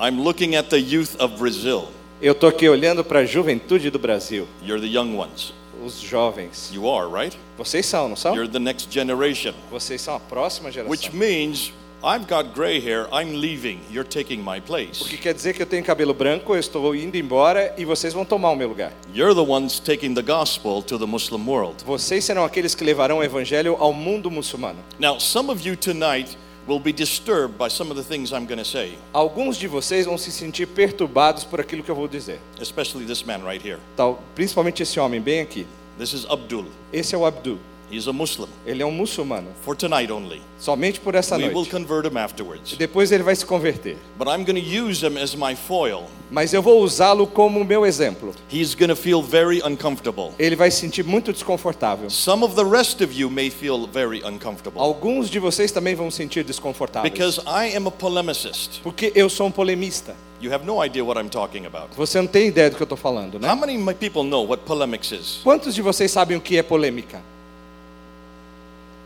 I'm looking at the youth of Brazil. Eu tô aqui olhando para a juventude do Brasil, You're the young ones. os jovens. You are, right? Vocês são, não são? You're the next generation. Vocês são a próxima Which geração. means I've got gray hair, I'm leaving, you're taking my O place. que quer dizer que eu tenho cabelo branco, eu estou indo embora e vocês vão tomar o meu lugar. You're the ones taking the gospel to the Muslim world. Vocês serão aqueles que levarão o evangelho ao mundo muçulmano. Now, some of you tonight will be disturbed by some of the things I'm going to say, Alguns de vocês vão se sentir perturbados por aquilo que eu vou dizer. especially this man right here. Tal, principalmente esse homem bem aqui. This is Abdul. Esse é o Abdul. He's a Muslim Ele é um muçulmano, for tonight only. somente por essa We will noite. convert him afterwards. Depois ele vai se converter. But I'm going to use him as my foil. Mas eu vou usá-lo como meu exemplo. He's going to feel very uncomfortable. Ele vai se sentir muito desconfortável. Some of the rest of you may feel very uncomfortable Alguns de vocês também vão se sentir desconfortáveis. because I am a polemicist. Porque eu sou um polemista. You have no idea what I'm talking about. Você não tem ideia do que eu estou falando, How né? many of my people know what polemics is? Quantos de vocês sabem o que é polêmica?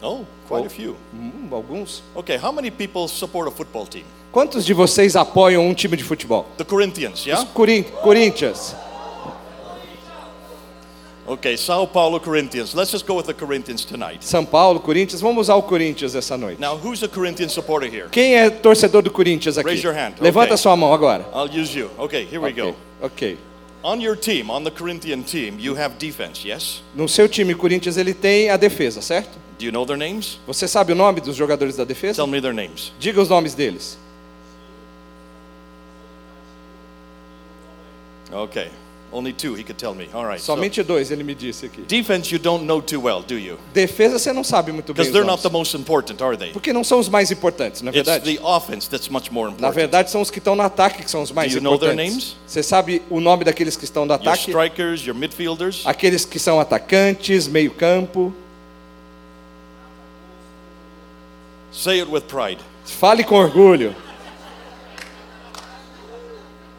Oh, quite a few. Hum, alguns. Okay, how many people support a football team? Quantos de vocês apoiam um time de futebol? The Corinthians, yeah? Os Corin- Corinthians. Okay, Sao Paulo Corinthians. Let's just go with the Corinthians tonight. São Paulo, Corinthians. Vamos usar o Corinthians essa noite. Now, who's a Corinthian supporter here? Quem é torcedor do Corinthians aqui? Raise your hand. Levanta Okay. sua mão agora. I'll use you. Okay, here we go. ok. On your team, on the Corinthian team, you have defense, yes? No seu time Corinthians ele tem a defesa, certo? Do you know their names? Você sabe o nome dos jogadores da defesa? Tell me their names. Diga os nomes deles. Okay, only two he could tell me. All right. so- Somente dois ele me disse aqui. defense you don't know too well, do you? Defesa você não sabe muito bem Because they're not the most important, are they? Porque não são os mais importantes, na It's verdade. the offense that's much more Na important. verdade são os que estão no ataque que são os mais Do you know their importantes. names? Você sabe o nome daqueles que estão no Your ataque? strikers, your midfielders. Aqueles que são atacantes, meio-campo. Say it with pride. Fale com orgulho.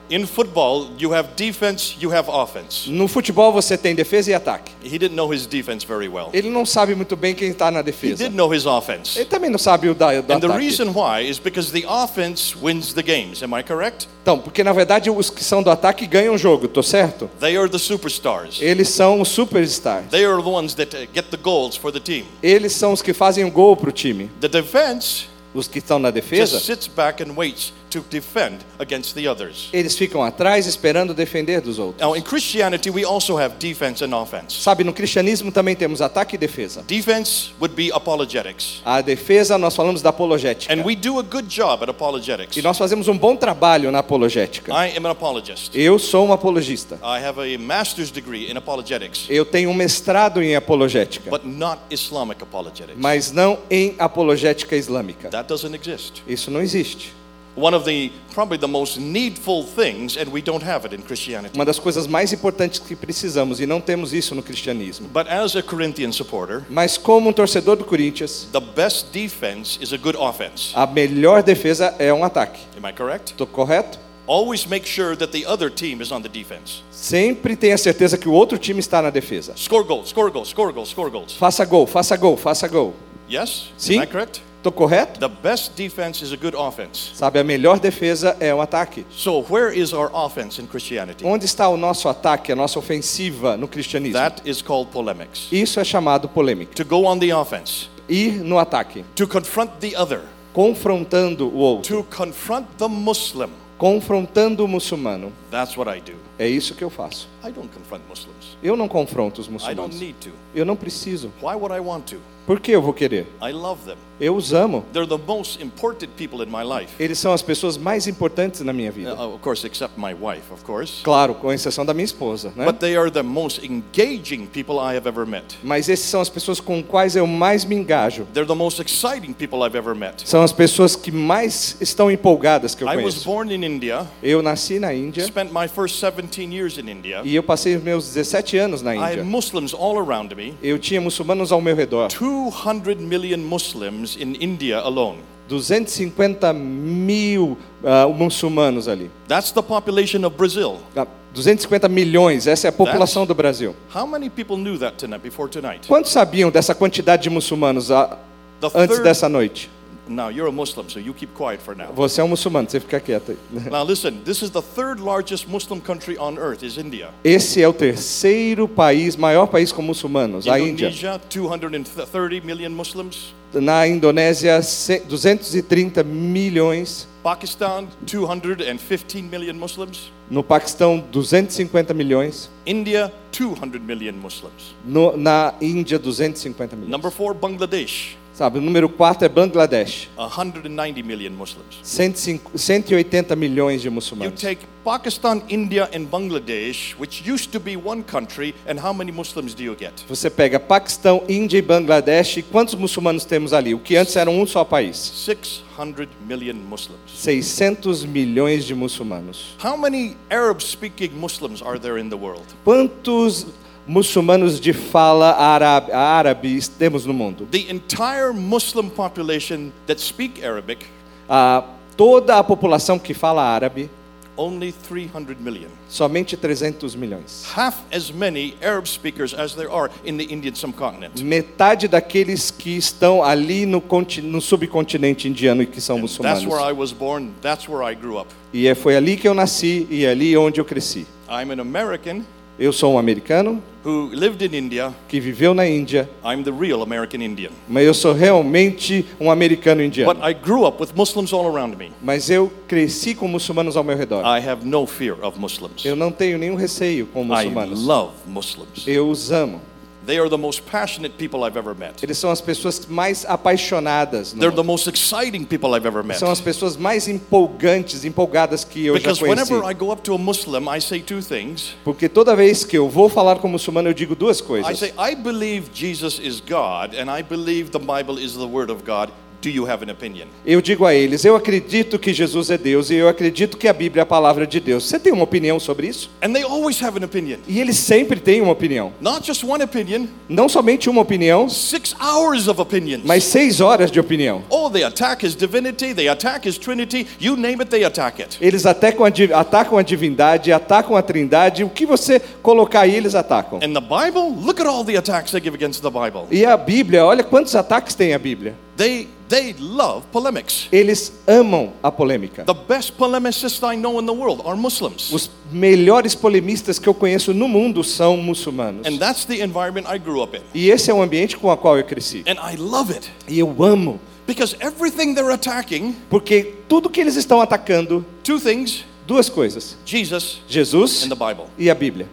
In football, you have defense, you have offense. No futebol você tem defesa e ataque. He didn't know his defense very well. Ele não sabe muito bem quem está na He defesa. did know his offense. Ele também não sabe o da, do And the ataque. reason why is because the offense wins the games. Am I correct? Então, porque na verdade os que são do ataque ganham o jogo, tô certo? They are the superstars. Eles são os superstars. They are the ones that uh, get the goals for the team. Eles são os que fazem o gol pro time. The defense Os que estão na defesa, just sits back and waits to defend against the others. eles ficam atrás esperando defender dos outros. Now, in Christianity, we also have defense and offense. Sabe, no cristianismo também temos ataque e defesa. Defense would be apologetics. A defesa nós falamos da apologética. And we do a good job at apologetics. E nós fazemos um bom trabalho na apologética. I am an apologist. Eu sou um apologista. I have a master's degree in apologetics, Eu tenho um mestrado em apologética, but not Islamic apologetics. mas não em apologética islâmica. That doesn't exist. Isso não existe. One of the probably the most needful things, and we don't have it in Christianity. Uma das coisas mais importantes que precisamos e não temos isso no cristianismo. But as a Corinthian supporter, Mas como um torcedor do Corinthians, the best defense is a good offense. a melhor defesa é um ataque. Am I correct? Estou correto? Always make sure that the other team is on the defense. Sempre tenha certeza que o outro time está na defesa. Score goals, score goals, score goals, score goals. Faça gol, faça gol, faça gol. Yes? Sim. Am I correct? Estou correto? The best defense is a good offense. Sabe, a melhor defesa é um ataque. So, where is our offense in Christianity? Onde está o nosso ataque, a nossa ofensiva no cristianismo? That is called polemics. Isso é chamado polêmica. To go on the offense, Ir no ataque, to confront the other, confrontando o outro, to confront the Muslim. confrontando o muçulmano. That's what I do. É isso que eu faço. I don't confront Muslims. Eu não confronto os I don't muçulmanos. need to. Eu não preciso. Why would I want to? Por que eu vou querer? I love them. Eu os amo. They're the most important people in my life. Eles são as pessoas mais importantes na minha vida. Uh, of course, except my wife, of course. Claro, com exceção da minha esposa, né? But they are the most engaging people I have ever met. Mas esses são as pessoas com quais eu mais me engajo. They're the most exciting people I've ever met. São as pessoas que mais estão empolgadas que eu I was conheço. born in India, Eu nasci na Índia spent my first 17 years in India. e eu passei meus 17 anos na I had Índia. Muslims all around me. Eu tinha muçulmanos ao meu redor. 200 million Muslims in India alone. 250 mil ah, muçulmanos ali. That's the population of Brazil. Ah, 250 milhões, essa é a população do Brasil. How many people knew that tonight, before tonight? Quantos sabiam dessa quantidade de muçulmanos ah, The antes third, dessa noite? Now, you're a Muslim, so you keep quiet for now. Você é um muçulmano, você fica quieto aí. Now, listen, this is the third largest Muslim country on earth, is India. Esse é o terceiro país, maior país com muçulmanos, a Índia. Indonesia, 230 million Muslims. Na Indonésia, ce- 230 milhões. Pakistan, 215 million Muslims. No Paquistão, 250 milhões. India, 200 million Muslims. No- na Índia, 250 milhões. Number four, Bangladesh, Sabe, o número 4 é Bangladesh. 190 million Muslims. 105 180 milhões de You muçulmanos. take Pakistan, India, and Bangladesh, which used to be one country, and how many Muslims do you get? Você pega Paquistão, Índia e Bangladesh, e quantos muçulmanos temos ali? O que antes era um só país. 600 million Muslims. 600 milhões de muçulmanos. How many Arab speaking Muslims are there in the world? Quantos muçulmanos de fala árabe, árabe temos no mundo? The entire Muslim population that speak Arabic, Ah, toda a população que fala árabe, only 300 million. somente 300 milhões. Half as many Arab speakers as there are in the Indian subcontinent. Metade daqueles que estão ali no, no subcontinente indiano e que são That's muçulmanos. where I was born, that's where I grew up. E é- foi ali que eu nasci e é ali onde eu cresci. I'm an American Eu sou um americano who lived in India. que viveu na Índia, I'm the real American Indian. mas eu sou realmente um americano indiano. But I grew up with Muslims all around me. Mas eu cresci com muçulmanos ao meu redor. I have no fear of Muslims. Eu não tenho nenhum receio com I muçulmanos. love Muslims. Eu os amo. They are the most passionate people I've ever met. Eles são as pessoas mais apaixonadas. They're the most exciting people I've ever met. São as pessoas mais empolgantes, empolgadas que eu já Because conheci. whenever I go up to a Muslim, I say two things. Porque toda vez que eu vou falar com muçulmano, eu digo duas I coisas. say, I believe Jesus is God, and I believe the Bible is the Word of God. Do you have an opinion? Eu digo a eles, eu acredito que Jesus é Deus e eu acredito que a Bíblia é a palavra de Deus. Você tem uma opinião sobre isso? And they always have an opinion. E eles sempre têm uma opinião. Not just one opinion, Não somente uma opinião, six hours of opinions. mas seis horas de opinião. Oh, they attack his divinity, they attack his trinity, you name it, they attack it. Eles atacam a, atacam a divindade, atacam a trindade, o que você colocar aí, eles atacam. And the Bible, look at all the attacks they give against the Bible. E a Bíblia, olha quantos ataques tem a Bíblia. They they love polemics. Eles amam a polêmica. The best polemicists I know in the world are Muslims. Os melhores polemistas que eu conheço no mundo são muçulmanos. And that's the environment I grew up in. E esse é o ambiente com o qual eu cresci. And I love it E eu amo, because everything they're attacking, porque tudo que eles estão atacando, two things duas coisas: Jesus Jesus and the Bible. e a Bíblia.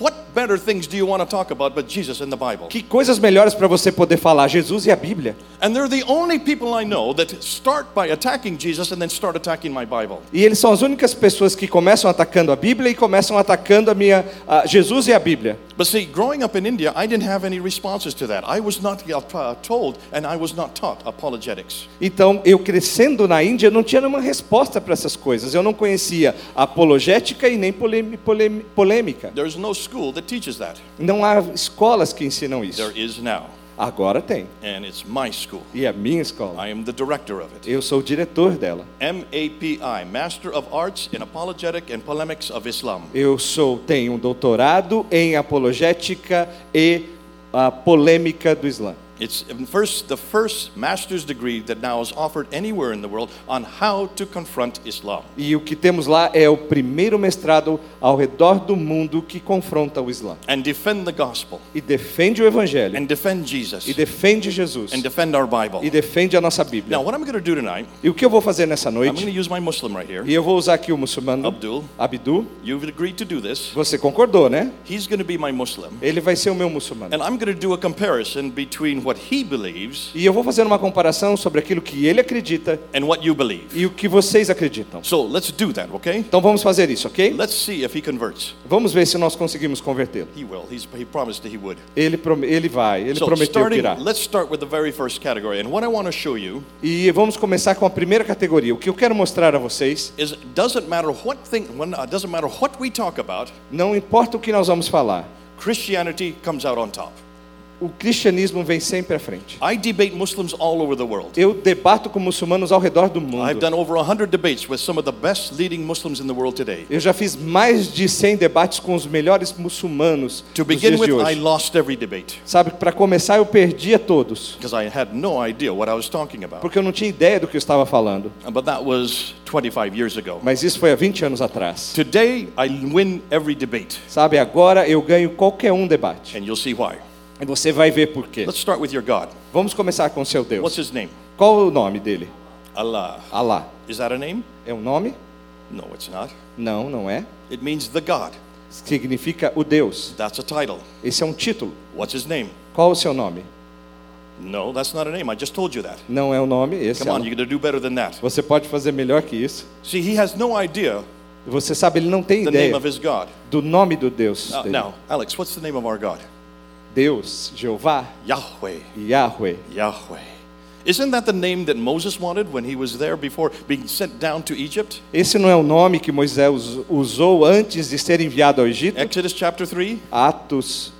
What better things do you want to talk about but Jesus and the Bible? Que coisas melhores para você poder falar? Jesus e a Bíblia. And they're the only people I know that start by attacking Jesus and then start attacking my Bible. E eles são as únicas pessoas que começam atacando a Bíblia e começam atacando a minha a Jesus e a Bíblia. But see, growing up in India, I didn't have any responses to that. I was not uh, told and I was not taught apologetics. Então, eu crescendo na Índia, eu não tinha nenhuma resposta para essas coisas. Eu não conhecia apologética e nem polêmica. There's no school that teaches that. Não há escolas que ensinam isso. There is now, Agora tem. and it's my school. E é minha escola. I am the director of it. Eu sou o diretor dela. MAPI, Master of Arts in Apologetic and Polemics of Islam. Eu sou tenho um doutorado em apologética e a polêmica do Islã. It's first, the first master's degree that now is offered anywhere in the world on how to confront Islam. E o que temos lá é o primeiro mestrado ao redor do mundo que confronta o Islã And defend the gospel. e defende o evangelho And defend Jesus. e defende Jesus And defend our Bible. e defende a nossa Bíblia. Now, what I'm going to do tonight, E o que eu vou fazer nessa I'm going noite? to use my Muslim right here. E eu vou usar aqui o muçulmano Abdul, Abdu. you've agreed to do this. Você concordou, né? He's going to be my Muslim. Ele vai ser o meu muçulmano. And I'm going to do a comparison between believes E eu vou fazer uma comparação sobre aquilo que ele acredita and what you believe. e o que vocês acreditam. So that, okay? Então vamos fazer isso, ok? Let's see if he converts. Vamos ver se nós conseguimos convertê-lo. He he. Ele, ele vai, ele So prometeu que starting, irá. let's start with the very first category. And what I want to show you E vamos começar com a primeira categoria. O que eu quero mostrar a vocês, is it doesn't matter what thing, when, uh, doesn't matter what we talk about, não importa o que nós vamos falar, Christianity comes out on top. O cristianismo vem sempre à frente. I debate Muslims all over the world. Eu debato com muçulmanos ao redor do I've mundo. done over 100 debates with some of the best leading Muslims in the world today. Eu já fiz mais de 100 debates com os melhores muçulmanos To begin with, I lost every debate Sabe, para começar eu perdia todos, because I had no idea what I was talking about. porque eu não tinha ideia do que eu estava falando. But that was 25 years ago. Mas isso foi há 20 anos atrás. Today, I win every debate, Sabe, agora eu ganho qualquer um debate. and you'll see why. E você vai ver por quê. Let's start with your God. Vamos começar com seu What's Deus. his name? Qual o nome dele? Allah. Alá. Is that a name? É um nome? No, it's not. Não, não é. It means the God. Significa o Deus. That's a title. Esse é um título. What's his name? Qual o seu nome? No, that's not a name. I just told you that. Não é o nome, esse Come é on, you're to do better than that. Você pode fazer melhor que isso. See, he has no idea Você sabe, ele não tem the name ideia of his God. do nome do Deus. Uh, dele. now, Alex, what's the name of our God? Deus, Jeová, Yahweh. Yahweh. Yahweh. Isn't that the name that Moses wanted when he was there before being sent down to Egypt? Esse não é o nome que Moisés usou antes de ser enviado ao Egito? Exodus chapter 3. Atos,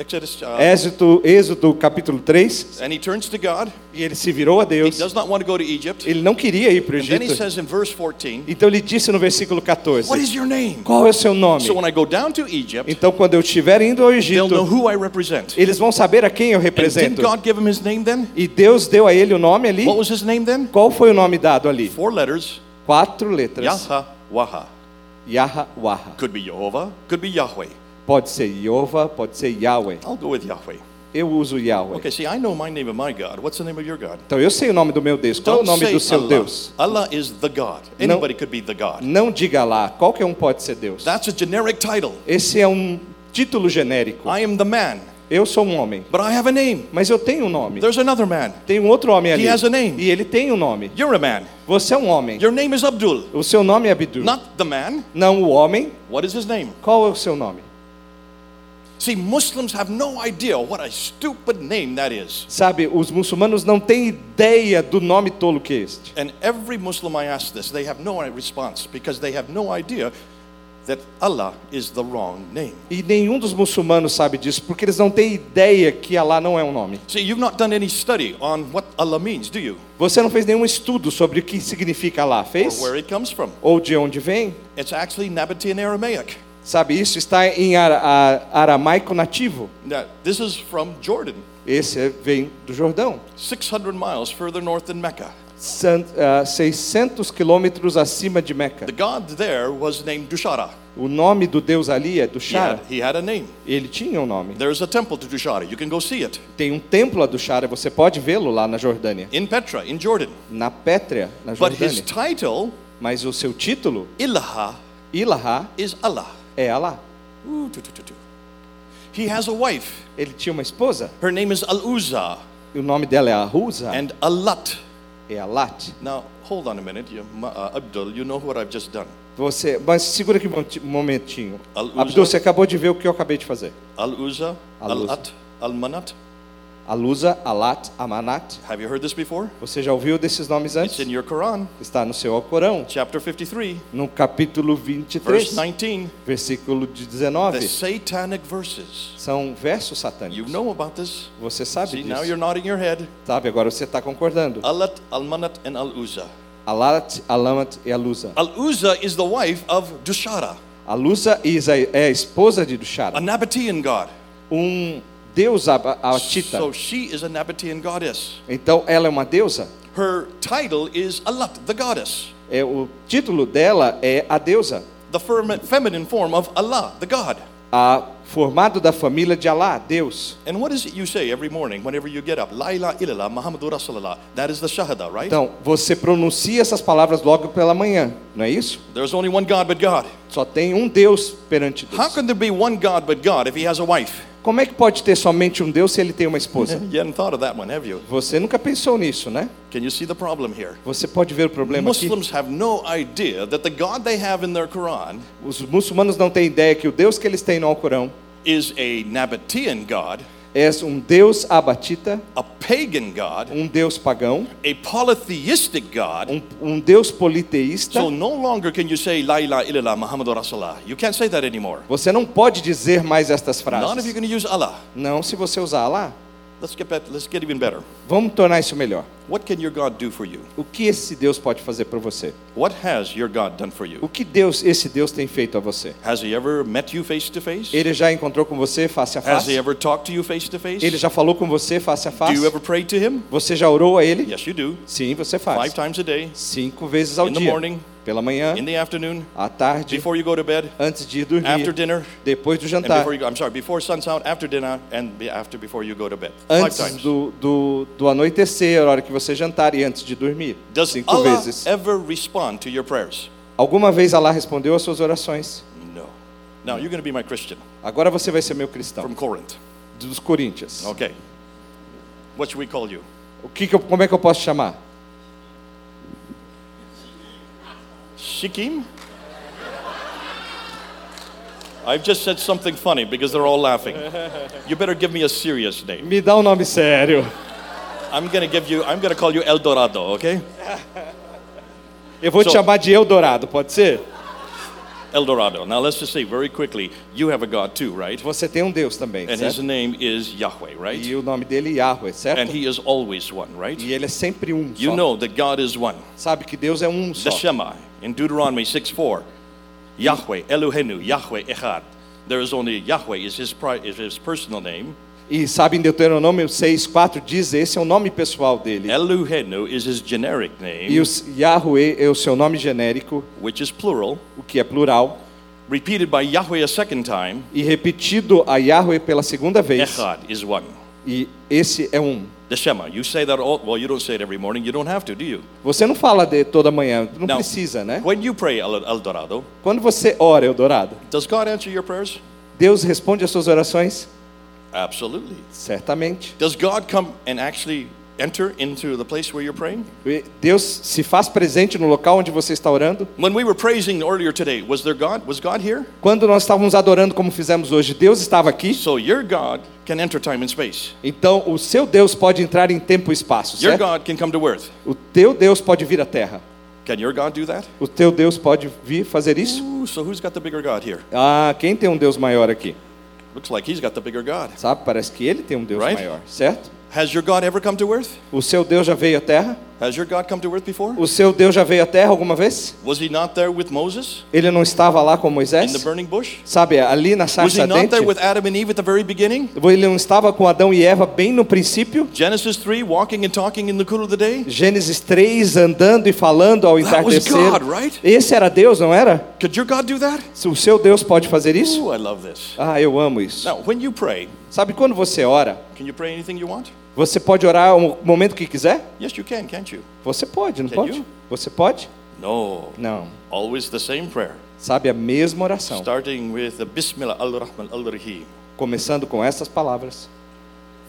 Exodus. Uh, Êxodo, Êxodo capítulo 3. and he turns to God. E ele se virou a He Deus. does not want to go to Egypt. Ele não queria ir para o And then he Egito. says in verse 14, Então ele disse no versículo 14: What is your name? Qual é o seu nome? So when I go down to Egypt, Então quando eu estiver indo ao they'll know Egito, who I represent. eles vão saber a quem eu And didn't represento. God give him his name then? E Deus deu a ele o nome ali. What was his name then? Qual foi o nome dado ali? Four letters. Quatro letras. Yaha Waha. Yahwaha. Could be Jehovah, could be Yahweh. Pode ser Jeová, pode ser Yahweh. I'll go with Yahweh. Eu uso Yahweh. Okay, see, I know my name of my God. What's the name of your God? Então eu sei o nome do meu Deus. Qual é o nome do seu Allah. Deus? Allah is the God. Anybody could be the God. Não diga lá. Qualquer um pode ser Deus. That's a generic title. Esse é um título genérico. I am the man, Eu sou um homem, but I have a name. mas eu tenho um nome. There's another man. Tem um outro homem ali. He has a name. E ele tem um nome. You're a man. Você é um homem. Your name is Abdul, O seu nome é Abdul. not the man. Não o homem. What is his name? Qual é o seu nome? See, Muslims have no idea what a stupid name that is. Sabe, os muçulmanos não têm ideia do nome tolo que é este. And every Muslim I ask this, they have no response because they have no idea that Allah is the wrong name. E nenhum dos muçulmanos sabe disso, porque eles não têm ideia que Alá não é um nome. See, you've not done any study on what Allah means, do you? Você não fez nenhum estudo sobre o que significa Or fez? where it comes from. Ou de onde vem? It's actually Nabatean Aramaic. Sabe, isso está em aramaico nativo. Now, this is from Jordan, Esse é- vem do Jordão. 600 miles further north than Mecca. San- ah, 600 quilômetros acima de Meca. The god there was named Dushara. O nome do Deus ali é He had, Dushara. he had a name. Ele tinha um nome. There's a temple to Dushara. You can go see it Tem um templo a Dushara, você pode vê-lo lá na Jordânia. in Petra, in Jordan. Na Pétrea, na But his Jordânia. title, Mas o seu título, Ilaha, Ilaha, is Allah. É Alá. He has a wife. Ele tinha uma esposa, Her name is Al Uzza e o nome dela é Ahuza, and Alat. é Alat. Now, hold on a minute. You, uh, Abdul, you know what I've just done. Você, mas segura aqui um momentinho. Al-Uzza. Abdul, você acabou de ver o que eu acabei de fazer. Al Uzza, Al Al Uzza. At, Al Manat. Aluza, Alat, Amanat. Have you heard this before? Você já ouviu desses nomes It's antes? in your Quran, Está no seu Alcorão, chapter 53, no capítulo verse 23, 19. versículo de The 19. satanic verses. São versos You satânicos. know about this. Você sabe See, now disso. you're nodding your head. Sabe, agora você está concordando. Alat, Al Manat, and Al Uzza. Alat, Alamat e Aluza. Al Uzza is the wife of Dushara, Aluza Isa é a esposa de a Dushara, Nabatean god. um deus aba- Atita. So she is a Nabatean goddess. Então ela é uma deusa. Her title is Alat, the goddess, É, o título dela é a deusa, the femi- feminine form of Allah, the God. a formado da família de Alá, Deus. And what is it you say every morning whenever you get up? La ilaha illallah Muhammadur Rasulullah. That is the Shahada, right? Então, você pronuncia essas palavras logo pela manhã, não é isso? There's only one God but God. Só tem um Deus perante How Deus. can there be one God but God if he has a wife? Como é que pode ter somente um Deus se ele tem uma esposa? You hadn't thought of that one, have you? Você nunca pensou nisso, né? Can you see the problem here? Você pode ver o problema aqui. Muslims have no idea that the God they have in their Quran Os muçulmanos não têm ideia que o Deus que eles têm no Alcorão is a Nabatean God És um Deus abatita, a pagan God, um Deus pagão, a polytheistic God. um, um Deus politeísta. So no longer can you say La ilaha illallah Muhammadur Rasulullah. You can't say that anymore. Você não pode dizer mais estas Not if frases. you're going to use Allah. Não se você usar lá. Let's get back, let's get even better. Vamos tornar isso melhor. What can your God do for you? O que esse Deus pode fazer por você? What has your God done for you? O que Deus, esse Deus tem feito a você? Has he ever met you face to face? Ele já encontrou com você face a Has face? he ever talked to you face to face? Ele já falou com você face a Do face? you ever pray to him? Você já orou a ele? Yes, you do. Sim, você Five faz. times a day, Cinco vezes ao In the dia. morning, Pela manhã, in the afternoon, à tarde, before you go to bed, antes de ir after dormir, dinner, depois do and jantar, before you go, I'm sorry, before sun's out, after dinner, and after before you go to bed. Five antes times. do, do, do anoitecer, a hora que você jantar e antes de dormir. Does Cinco Allah vezes. ever respond to your prayers? Alguma vez Allah respondeu às suas orações? No. Now you're going to be my Christian Agora você vai ser meu cristão. from Corinth. Dos Coríntios. Okay. What should we call you? O que que eu, como é que eu posso chamar? Shikim? I've just said something funny because they're all laughing. You better give me a serious name. Me dá um nome sério. I'm going to give you I'm going to call you El Dorado, okay? Eu vou te chamar de Eldorado, pode ser? El Dorado. Now let's just say very quickly, you have a God too, right? Você tem um Deus também, And his name is Yahweh, right? E o nome dele é Yahweh, certo? And he is always one, right? E ele é sempre um You só. know that God is one. Sabe que Deus é um The só. Shema in Deuteronomy 6 4. Yahweh, Elohenu, Yahweh Echad. There is only Yahweh is his, is his personal name. E sabe em Deuteronômio 6:4 diz esse é o nome pessoal dele. Elohenu is his generic E name, o Yahweh é o seu nome genérico, which is plural, o que é plural, repeated by Yahweh a second time. e repetido a Yahweh pela segunda vez. Echad is one. E esse é um. The Shema. You say that all, well, you don't say it every morning. You don't have to, do you? Você não fala de toda manhã, não Now, precisa, né? When you pray El, El Dorado, Quando você ora, Eldorado, does God answer your prayers? Deus responde às suas orações? Absolutely. Certamente. Does God come and actually enter into the place where you're praying? Deus se faz presente no local onde você está orando? When we were praising earlier today, was there God? Was God here? Quando nós estávamos adorando como fizemos hoje, Deus estava aqui? So your God can enter time and space. Então o seu Deus pode entrar em tempo e espaço, Your certo? God can come to earth. O teu Deus pode vir à terra. Can your God do that? O teu Deus pode vir fazer isso? Ooh, so who's got the bigger God here? Ah, quem tem um Deus maior aqui? Looks like he's got the bigger God. Sabe? Parece que ele tem um Deus Right? maior, certo? Has your God ever come to earth? O seu Deus já veio à terra? Has your God come to earth before? O seu Deus já veio à terra alguma vez? Was he not there with Moses Ele não estava lá com in the Moisés? burning bush? Sabe, ali na Was sarça he not ardente? there with Adam and Eve at the very beginning? Ele não estava com Adão e Eva bem no princípio? Genesis 3, walking and talking in the cool of the day? Gênesis 3, andando e falando ao That was entardecer. God, right? Esse era Deus, não era? Could your God do that? O seu Deus pode fazer isso? Ooh, I love this. Ah, eu amo isso. Now, when you pray, Sabe quando você ora? can you pray anything you want? Você pode orar o momento que quiser? Yes, you can, can't you? Você pode, não Can pode? you? Você pode? No. Não. Always the same prayer. Sabe a mesma oração, Starting with the Bismillah al-Rahman al-Rahim. começando com essas palavras.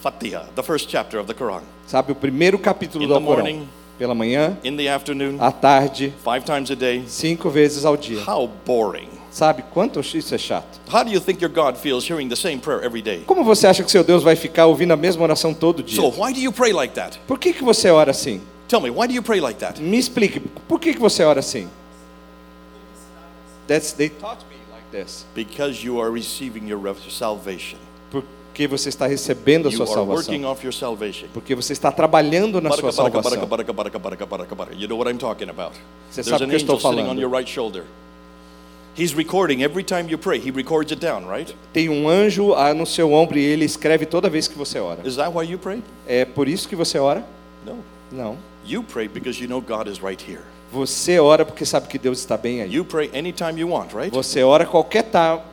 Fatiha, the first chapter of the Quran. Sabe o primeiro capítulo In do morning. Pela manhã, In the afternoon, à tarde, five times a day. cinco vezes ao dia. How boring. Sabe quanto isso é chato? How do you think your God feels hearing the same prayer every day? Como você acha que seu Deus vai ficar ouvindo a mesma oração todo dia? So, why do you pray like that? Por que, que você ora assim? Tell me, why do you pray like that? Me explique, por que, que você ora assim? That's, they taught me like this. Because you are receiving your salvation. Porque você está recebendo a You sua are working salvação. off your salvation. Porque você está trabalhando na sua Baraka, salvação. baraka. You know what I'm talking about. Você There's sabe o que eu estou sitting on falando. your right shoulder. He's recording every time you pray. He records it down, right? Tem um anjo no seu ombro e ele escreve toda vez que você ora. Is that why you pray? É por isso que você ora? No. Não. You pray because you know God is right here. Você ora porque sabe que Deus está bem aí. You pray anytime you want, right? Você ora qualquer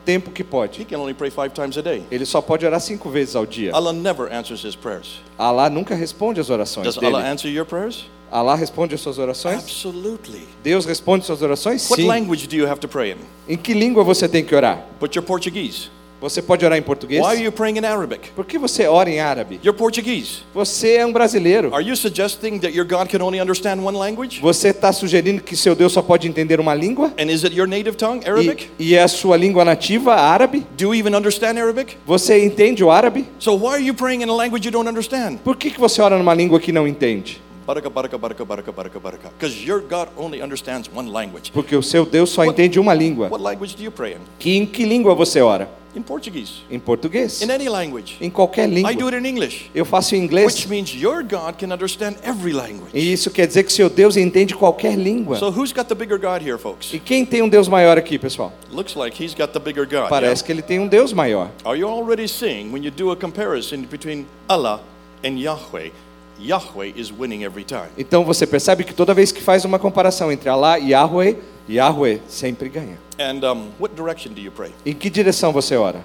tempo que He pode. can only pray five times a day. Ele só pode orar cinco vezes ao dia. Allah never answers his prayers. Alá nunca responde as orações Does dele. Allah answer your prayers? Alá responde as suas orações? Absolutely. Deus responde suas orações? What Sim. language do you have to pray in? Em que língua você tem que orar? Put your Portuguese. Você pode orar em português? Why are you praying in Arabic? Por que você ora em árabe? You're Portuguese. Você é um brasileiro. Are you suggesting that your God can only understand one language? Você está sugerindo que seu Deus só pode entender uma língua? And is it your native tongue, Arabic? E, e é a sua língua nativa, árabe? Do you even understand Arabic? Você entende o árabe? So why are you praying in a language you don't understand? Por que, que você ora numa língua que não entende? Baraka, baraka, baraka, baraka, baraka, baraka. Because your God only understands one language. Porque o seu Deus só entende uma língua. What language do you pray in? Que, em que língua você ora? In Portuguese. Em português. In any language. Em qualquer I língua. do it in English. Eu faço em Which inglês. means your God can understand every language. E isso quer dizer que seu Deus entende qualquer língua. So who's got the bigger God here, folks? E quem tem um Deus maior aqui, pessoal? Looks like he's got the bigger God. yeah? Parece que ele tem um Deus maior. Are you already seeing when you do a comparison between Allah and Yahweh, Yahweh is winning every time. Então você percebe que toda vez que faz uma comparação entre Allah e Yahweh, Yahweh sempre ganha. And um, what direction do you pray? Em que direção você ora?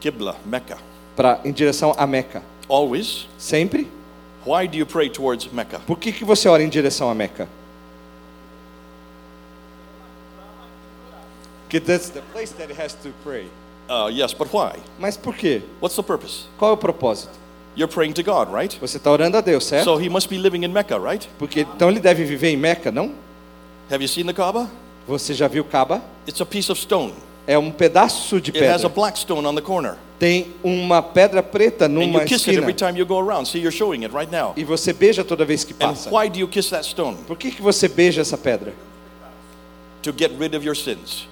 Qibla, Mecca. Pra, em direção a Meca. Always. Sempre? Why do you pray towards Mecca? Por que, que você ora em direção a Meca? Because that's the place that he has to pray. Uh, yes, but why? Mas por quê? What's the purpose? Qual é o propósito? You're praying to God, right? Você está orando a Deus, certo? So he must be living in Mecca, right? Porque então ele deve viver em Meca, não? Have you seen the Kaaba? Você já viu Kaaba? It's a piece of stone. É um pedaço de It has a pedra. black stone on the corner. Tem uma pedra preta And numa esquina. time you go around. See, you're showing it right now. E você beija toda vez que And passa. why do you kiss that stone? Por que, que você beija essa pedra? To get rid of your sins.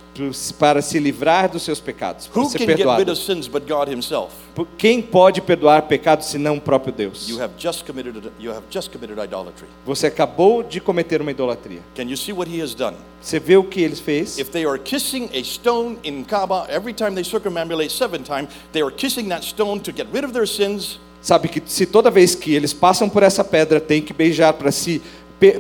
Para se livrar dos seus pecados. Who ser can get rid perdoado. of sins but God himself? Por- Quem pode perdoar pecados senão o próprio Deus? You have just committed you have just committed idolatry. Você acabou de cometer uma idolatria. Can you see what he has done? Você vê o que ele fez? If they are kissing a stone in Kaaba every time they circumambulate seven times, they are kissing that stone to get rid of their sins. Sabe que se toda vez que eles passam por essa pedra tem que beijar para si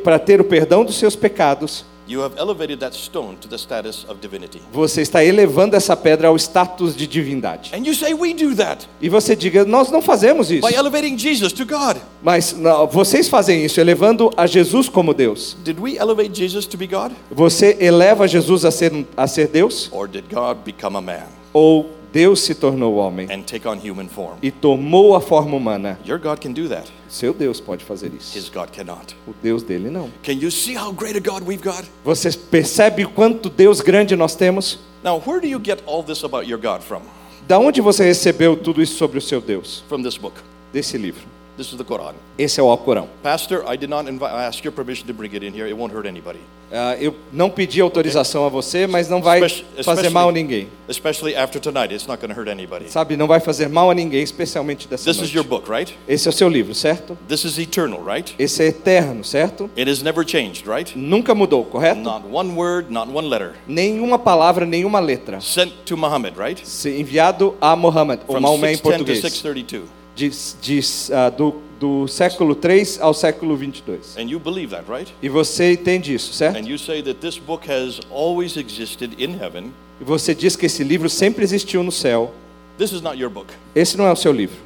para ter o perdão dos seus pecados, You have elevated that stone to the status of divinity. você está elevando essa pedra ao status de divindade. And you say we do that E você diga, nós não fazemos isso. by elevating Jesus to God. Mas não, vocês fazem isso, elevando a Jesus como Deus. Did we elevate Jesus to be God? Você eleva Jesus a ser, a ser Deus? Or did God become a man Ou Deus se tornou homem and take on human form? e tomou a forma humana? Your God can do that. Seu Deus pode fazer isso. His God cannot. O Deus dele não. Can you see how great a God we've got? Você percebe quanto Deus grande nós temos? Now, where do you get all this about your God from? Da onde você recebeu tudo isso sobre o seu Deus? From this book. Desse livro. This is the Quran. Esse é o Alcorão. Pastor, I did not invite, I ask your permission to bring it in here. It won't hurt anybody. Ah, eu não pedi autorização a você, mas não vai fazer mal a ninguém. Especially after tonight, it's not going to hurt anybody. Sabe, não vai fazer mal a ninguém, especialmente dessa This is your noite. book, right? Esse é o seu livro, certo? This is eternal, right? Esse é eterno, certo? It has never changed, right? Nunca mudou, correto? Not one word, not one letter. Nenhuma palavra, nenhuma letra. Sent to Muhammad, right? Se- Enviado a Muhammad, ou From Maomé em 610 to português. 632. De, de, ah, do, do século 3 ao século 22. And you believe that, right? E você entende isso, certo? And you say that this book has always existed in heaven. E você diz que esse livro sempre existiu no céu. This is not your book. Esse não é o seu livro.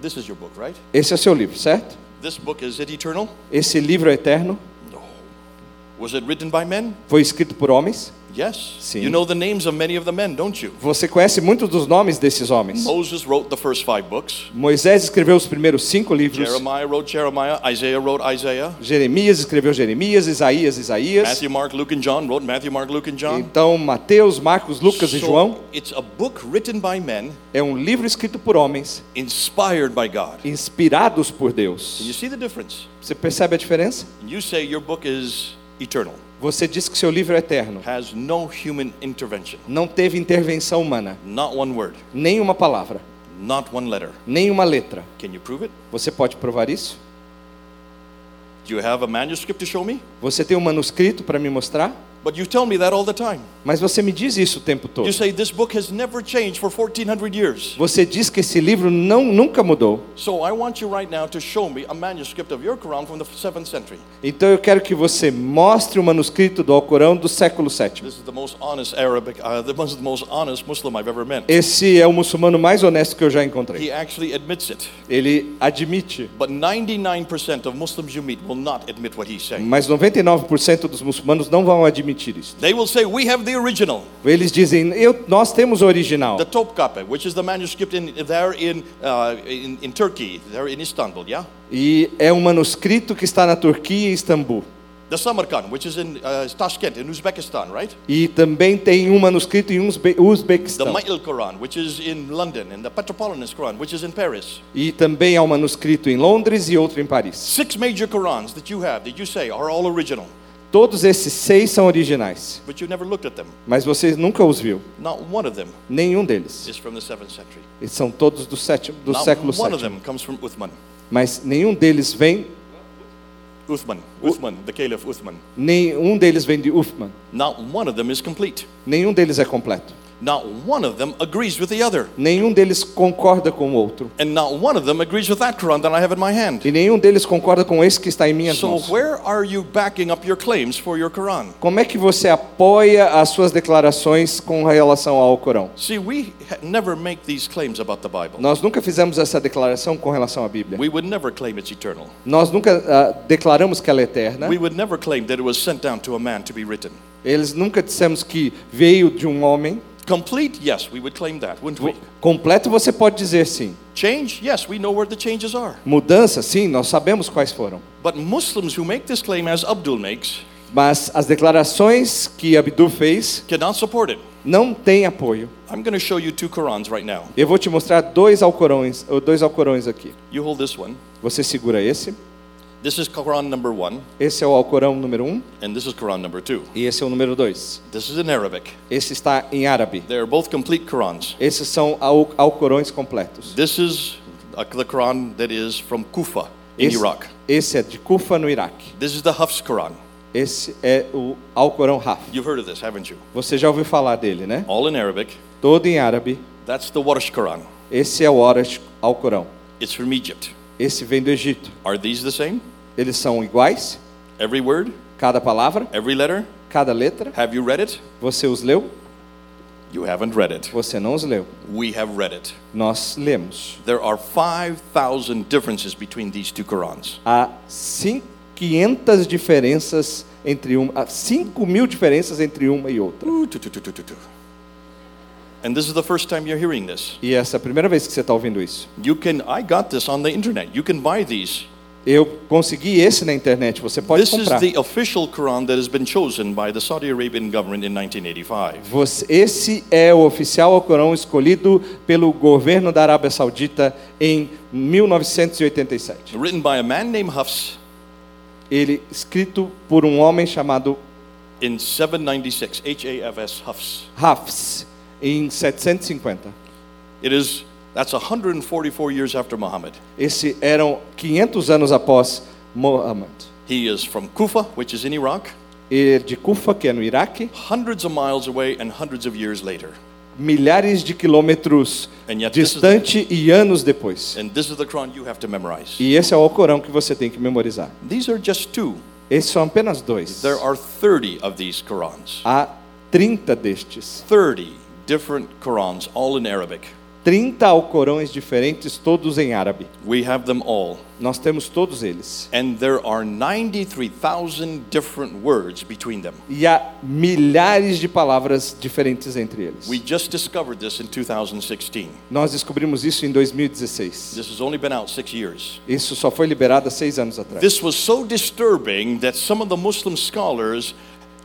This is your book, right? Esse é o seu livro, certo? This book is it eternal? Esse livro é eterno. No. Was it written by men? Foi escrito por homens. Yes. Sim. You know the names of many of the men, don't you? Você conhece muitos dos nomes desses homens. Moses wrote the first five books. Moisés escreveu os primeiros cinco livros. Jeremiah wrote Jeremiah. Isaiah wrote Isaiah. Jeremias escreveu Jeremias, Isaías, Isaías. Matthew, Mark, Luke, and John wrote Matthew, Mark, Luke, and John. Então, Mateus, Marcos, Lucas e So, João it's a book written by men, é um livro escrito por homens, inspired by God. inspirados por Do you Deus. see the difference? Você percebe a diferença? You say your book is eternal, Você diz que seu livro é eterno. has no human intervention, Não teve intervenção humana, not one word, nenhuma palavra, not one letter. nenhuma letra. Can you prove it? Você pode provar isso? Do you have a manuscript to show me? Você tem um manuscrito para me mostrar? But you tell me that all the time. Mas você me diz isso o tempo todo. You say this book has never changed for 1400 years. Você diz que esse livro não nunca mudou. So I want you right now to show me a manuscript of your Quran from the 7th century. Então eu quero que você mostre o manuscrito do Alcorão do século VII. This is the most honest Arabic, uh, the most, the most honest Muslim I've ever met. Esse é o muçulmano mais honesto que eu já encontrei. He actually admits it. Ele admite, But 99% of Muslims you meet will not admit what he's saying. mas 99% dos muçulmanos não vão admitir admitir isso. They will say, We have the original, Eles dizem, nós temos o original. the Topkapi, which is the manuscript in, there in, uh, in, in Turkey, there in Istanbul, yeah? E é um manuscrito que está na Turquia e Istambul. The Samarkand, which is in uh, Tashkent, in Uzbekistan, right? E também tem um manuscrito em Uzbe The Uzbequistão. Ma'il Quran, which is in London, and the Petropolitan Quran, which is in Paris. E também há um manuscrito em Londres e outro em Paris. Six major Qurans that you have, that you say are all original, Todos esses seis são originais, but you never looked at them. mas você nunca os viu. Not one of them Nenhum deles. is from the seventh century. Eles são todos do, sétimo, do Not século one of them comes from Uthman. Mas nenhum deles vem, Uthman, Uthman, the Caliph Uthman. nenhum deles vem de Uthman. Not one of them is complete. Nenhum deles é completo. Not one of them agrees with the other. Nenhum deles concorda com o outro. And not one of them agrees with that Quran that I have in my hand. E nenhum deles concorda com esse que está em minhas So mãos. where are you backing up your claims for your Quran? Como é que você apoia as suas declarações com relação ao Corão? See, we never make these claims about the Bible. Nós nunca fizemos essa declaração com relação à Bíblia. We would never claim it's eternal. Nós nunca ah, declaramos que ela é eterna. We would never claim that it was sent down to a man to be written. Eles nunca dissemos que veio de um homem. Complete, yes, we would claim that, wouldn't we? Completo você pode dizer sim. Change, yes, we know where the changes are. Mudança, sim, nós sabemos quais foram. But Muslims who make this claim, as Abdul makes, Mas as declarações que Abdu fez cannot support it. não têm apoio. I'm going to show you two Qurans right now. Eu vou te mostrar dois alcorões, dois alcorões aqui. You hold this one. Você segura esse. This is Quran number one, Esse é o alcorão número um and this is Quran number two. e esse é o número dois. This is in Arabic. Esse está em árabe. They are both complete Qurans. Esses são al alcorões completos. This is uh, the Quran that is from Kufa in Esse, Iraq. esse é de Kufa, no Iraque. This is the Hafs Quran. Esse é o Alcorão Haf. You've heard of this, haven't you? Você já ouviu falar dele, né? All in Arabic. Todo em árabe. That's the Warsh Quran. Esse é o Horas Alcorão. It's from Egypt. Esse vem do Egito. Are these the same? Eles são iguais, Every word? cada palavra, Every letter? cada letra. Have you read it? Você os leu? You haven't read it. Você não os leu. We have read it. Nós lemos. There are 5,000 differences between these two Qurans. Há cin- 500 diferenças entre uma, há 5 mil diferenças entre uma e outra. Tu, tu, tu. And this is the first time you're hearing this. E essa é a primeira vez que você está ouvindo isso. You can, I got this on the internet. You can buy these. Eu consegui esse na internet. Você pode This is comprar. the official Quran that has been chosen by the Saudi Arabian government in 1985. Você- esse é o oficial Alcorão escolhido pelo governo da Arábia Saudita em 1987. Written by a man named Hafs Ele escrito por um homem chamado in 796. H A F S, Hafs. Hafs em 750. It is, that's 144 years after Muhammad. Esse eram 500 anos após Muhammad. He is from Kufa, which is in Iraq, é de Kufa, que é no Iraque, hundreds of miles away and hundreds of years later. milhares de quilômetros yet is the, distante e anos depois. and this is the Quran you have to memorize. E esse é o Alcorão que você tem que memorizar. These are just two. Esses são apenas dois. There are 30 of these Qurans. Há 30 destes. 30 different Qurans, all in Arabic. 30 Alcorões diferentes, todos em árabe. We have them all. Nós temos todos eles. And there are 93,000 different words between them. E há milhares de palavras diferentes entre eles. We just discovered this in 2016. Nós descobrimos isso em 2016. This has only been out six years. Isso só foi liberado há seis anos atrás. This was so disturbing that some of the Muslim scholars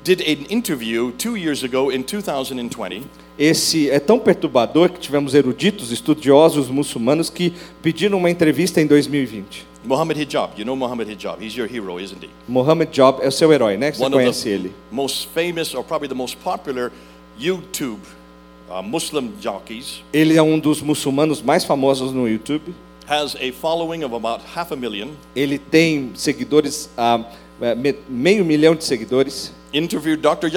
did an interview two years ago in 2020 Esse é tão perturbador que tivemos eruditos, estudiosos muçulmanos que pediram uma entrevista em 2020. Muhammad Hijab, you know Muhammad Hijab. He's your hero, isn't he? Mohammed Job é o seu herói, né? Você One of conhece the ele. most famous, or probably the most popular, YouTube uh, Muslim jockeys. Ele é um dos muçulmanos mais famosos no YouTube. Has a following of about half a million. Ele tem seguidores, me- meio milhão de seguidores. Interviewed Dr.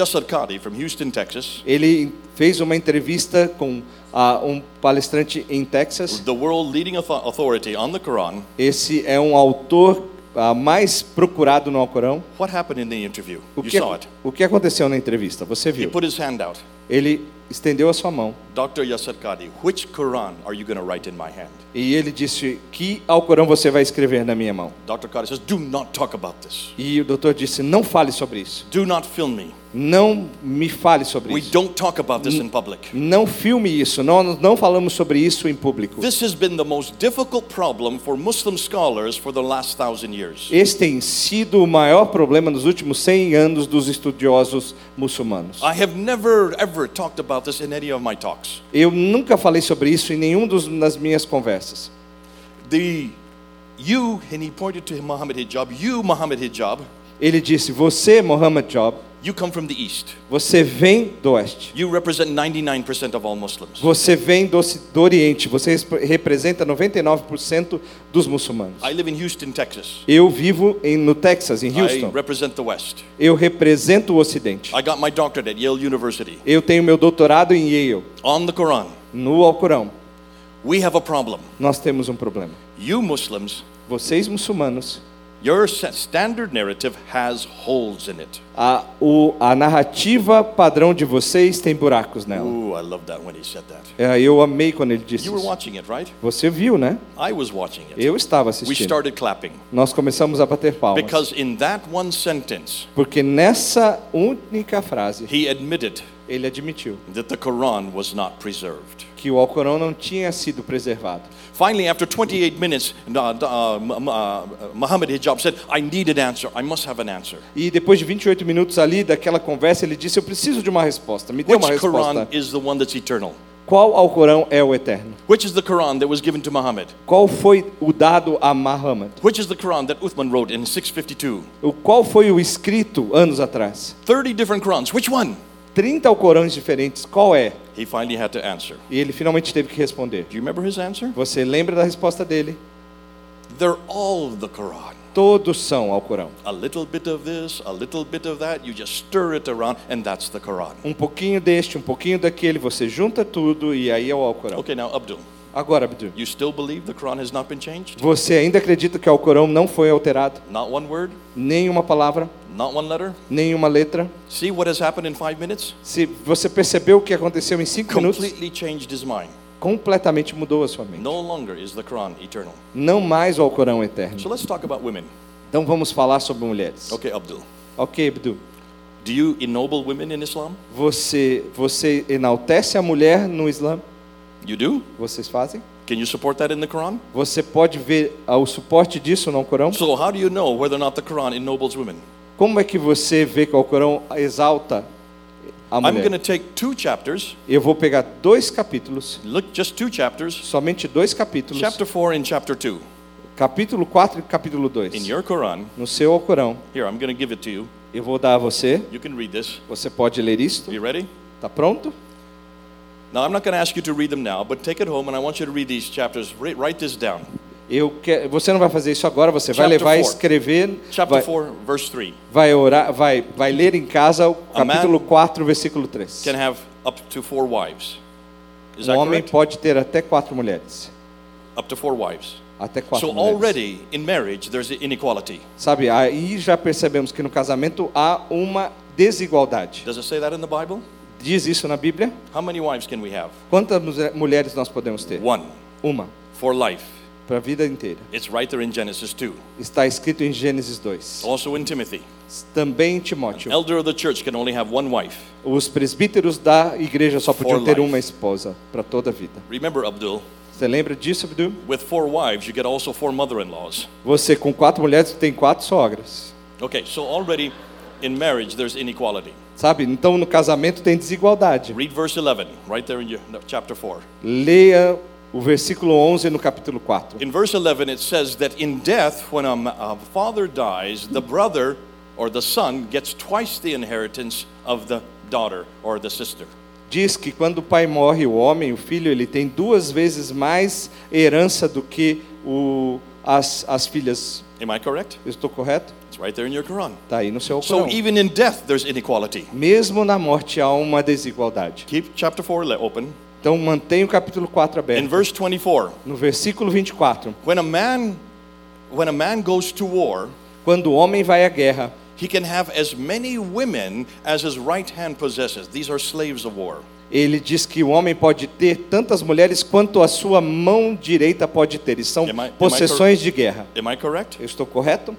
From Houston, Texas, Ele fez uma entrevista com ah, um palestrante em Texas. the world leading author- authority on the Quran. Esse é um autor ah, mais procurado no Alcorão. What happened in the interview? O You que, saw it. o que aconteceu na entrevista? Você He viu? put his hand out. Ele estendeu a sua mão Dr. Yasadkadi, which Quran are you going to write in my hand? e ele disse: Que Alcorão você vai escrever na minha mão? Dr. Kadi says, do not talk about this. E o doutor disse: Não fale sobre isso. Do not film me. Não me fale sobre We isso. don't talk about this in public. Não filme isso. Nós não falamos sobre isso em público. This has been the most difficult problem for Muslim scholars for the last thousand years. Esse tem sido o maior problema nos últimos 100 anos dos estudiosos muçulmanos. I have never ever talked about this in any of my talks. Eu nunca falei sobre isso em nenhum dos das minhas conversas. The you and he pointed to Muhammad Hijab, you Muhammad Hijab, Ele disse: Você, Muhammad Job, you come from the east. você vem do oeste. You represent 99% of all Muslims. Você vem do, do Oriente. Você res- representa 99% dos muçulmanos. I live in Houston, Texas. Eu vivo em, no Texas, em I Houston. represent the West. Eu represento o Ocidente. I got my doctorate at Yale University Eu tenho meu doutorado em Yale, on the Quran. no Alcorão. We have a problem. Nós temos um problema. You Muslims, Vocês muçulmanos, your standard narrative has holes in it. a, o, a narrativa padrão de vocês tem buracos nela. Ooh, I love that when he said that. É, eu amei quando ele disse You were isso. watching it, right? Você viu, né? I was watching it. Eu estava We assistindo. started clapping Nós começamos a bater palmas. because in that one sentence, Porque nessa única frase, he admitted ele admitiu that the Quran was not preserved. que o Alcorão não tinha sido preservado. Finally, after 28 minutes, uh, uh, uh, Muhammad Hijab said, I need an answer. I must have an answer. E depois de 28 minutos ali daquela conversa, ele disse: Eu preciso de uma resposta. Me dê uma Which Quran resposta. is the one that's eternal? Qual Alcorão é o eterno? Which is the Quran that was given to Muhammad? Qual foi o dado a Muhammad? Which is the Quran that Uthman wrote in 652? O qual foi o escrito anos atrás? 30 different Qurans. Which one? 30 Alcorões diferentes. Qual é? He finally had to answer. E ele finalmente teve que responder. Do you remember his answer? Você lembra da resposta dele? They're all the Quran. Todos são Alcorão. A little bit of this, a little bit of that, you just stir it around, and that's the Quran. Um pouquinho deste, um pouquinho daquele, você junta tudo e aí é o Alcorão. Okay, now, Abdul, Agora, Abdu, you still believe the Quran has not been changed? você ainda acredita que o Alcorão não foi alterado? Not one word, Nem uma palavra, not one letter? nem uma letra? See what has happened in five minutes? Se você percebeu o que aconteceu em cinco minutos, Completely changed his mind. completamente mudou a sua mente. No longer is the Quran eternal. Não mais o Alcorão eterno. So let's talk about women. Então vamos falar sobre mulheres. Okay, Abdul. Ok, Abdu. Do you ennoble women in Islam? Você, você enaltece a mulher no Islã? You do? Vocês fazem? Can you support that in the Quran? Você pode ver ah, o suporte disso no Alcorão? So how do you know whether or not the Quran ennobles women? Como é que você vê que o Alcorão exalta a I'm going to mulher? take two chapters. Eu vou pegar dois capítulos, Look, just two chapters. somente dois capítulos, Chapter 4 and chapter 2 capítulo 4 e capítulo in 2. your Quran. No seu Alcorão, Here, I'm going to give it to you. eu vou dar a você, You can read this. você pode ler isto. You ready? Tá pronto? Now, I'm not going to ask you to read them now, but take it home and I want you to read these chapters. Write, write this down. Eu que- você não vai fazer isso agora, você vai Chapter levar e four. escrever, Chapter vai, 4, verse 3 vai orar, vai, vai ler em casa o A man capítulo 4, versículo 3. can have up to four wives. Is Um that homem correct? pode ter até quatro mulheres. Up to four wives. Até quatro So mulheres. already in marriage, there's inequality. Sabe, aí já percebemos que no casamento há uma desigualdade. Does it say that in the Bible? Diz isso na Bíblia? How many wives can we have? Quantas mulheres nós podemos ter? One Uma, for life. para a vida inteira. It's right there in Genesis 2. Está escrito em Gênesis 2. Also in Timothy. Também em Timóteo. Elder of the church can only have one wife. Os presbíteros da igreja só podiam For ter life. uma esposa para toda a vida. Remember, Abdul, Você lembra disso, Abdu? with four wives, you get also four mother in laws. Você com quatro mulheres tem quatro sogras. Okay, so already in marriage, there's inequality. Sabe? Então no casamento tem desigualdade. Read verse 11, right there in your, no, chapter 4. Leia o versículo 11 no capítulo 4. In verse 11, it says that in death, when a, a father dies, the brother or the son gets twice the inheritance of the daughter or the sister. Diz que quando o pai morre, o homem, o filho, ele tem duas vezes mais herança do que o, as, as filhas. Am I correct? Estou correto? It's right there in your Quran. Está aí no seu So Corão. even in death, there's inequality. Mesmo na morte há uma desigualdade. Keep chapter 4 le- open. Então mantenha o capítulo 4 In aberto. verse 24, No versículo 24, when a man when a man goes to war, quando o homem vai à guerra, he can have as many women as his right hand possesses. These are slaves of war. Ele diz que o homem pode ter tantas mulheres quanto a sua mão direita pode ter. E são Am I- am possessões de guerra. Am I correct? Eu estou correto?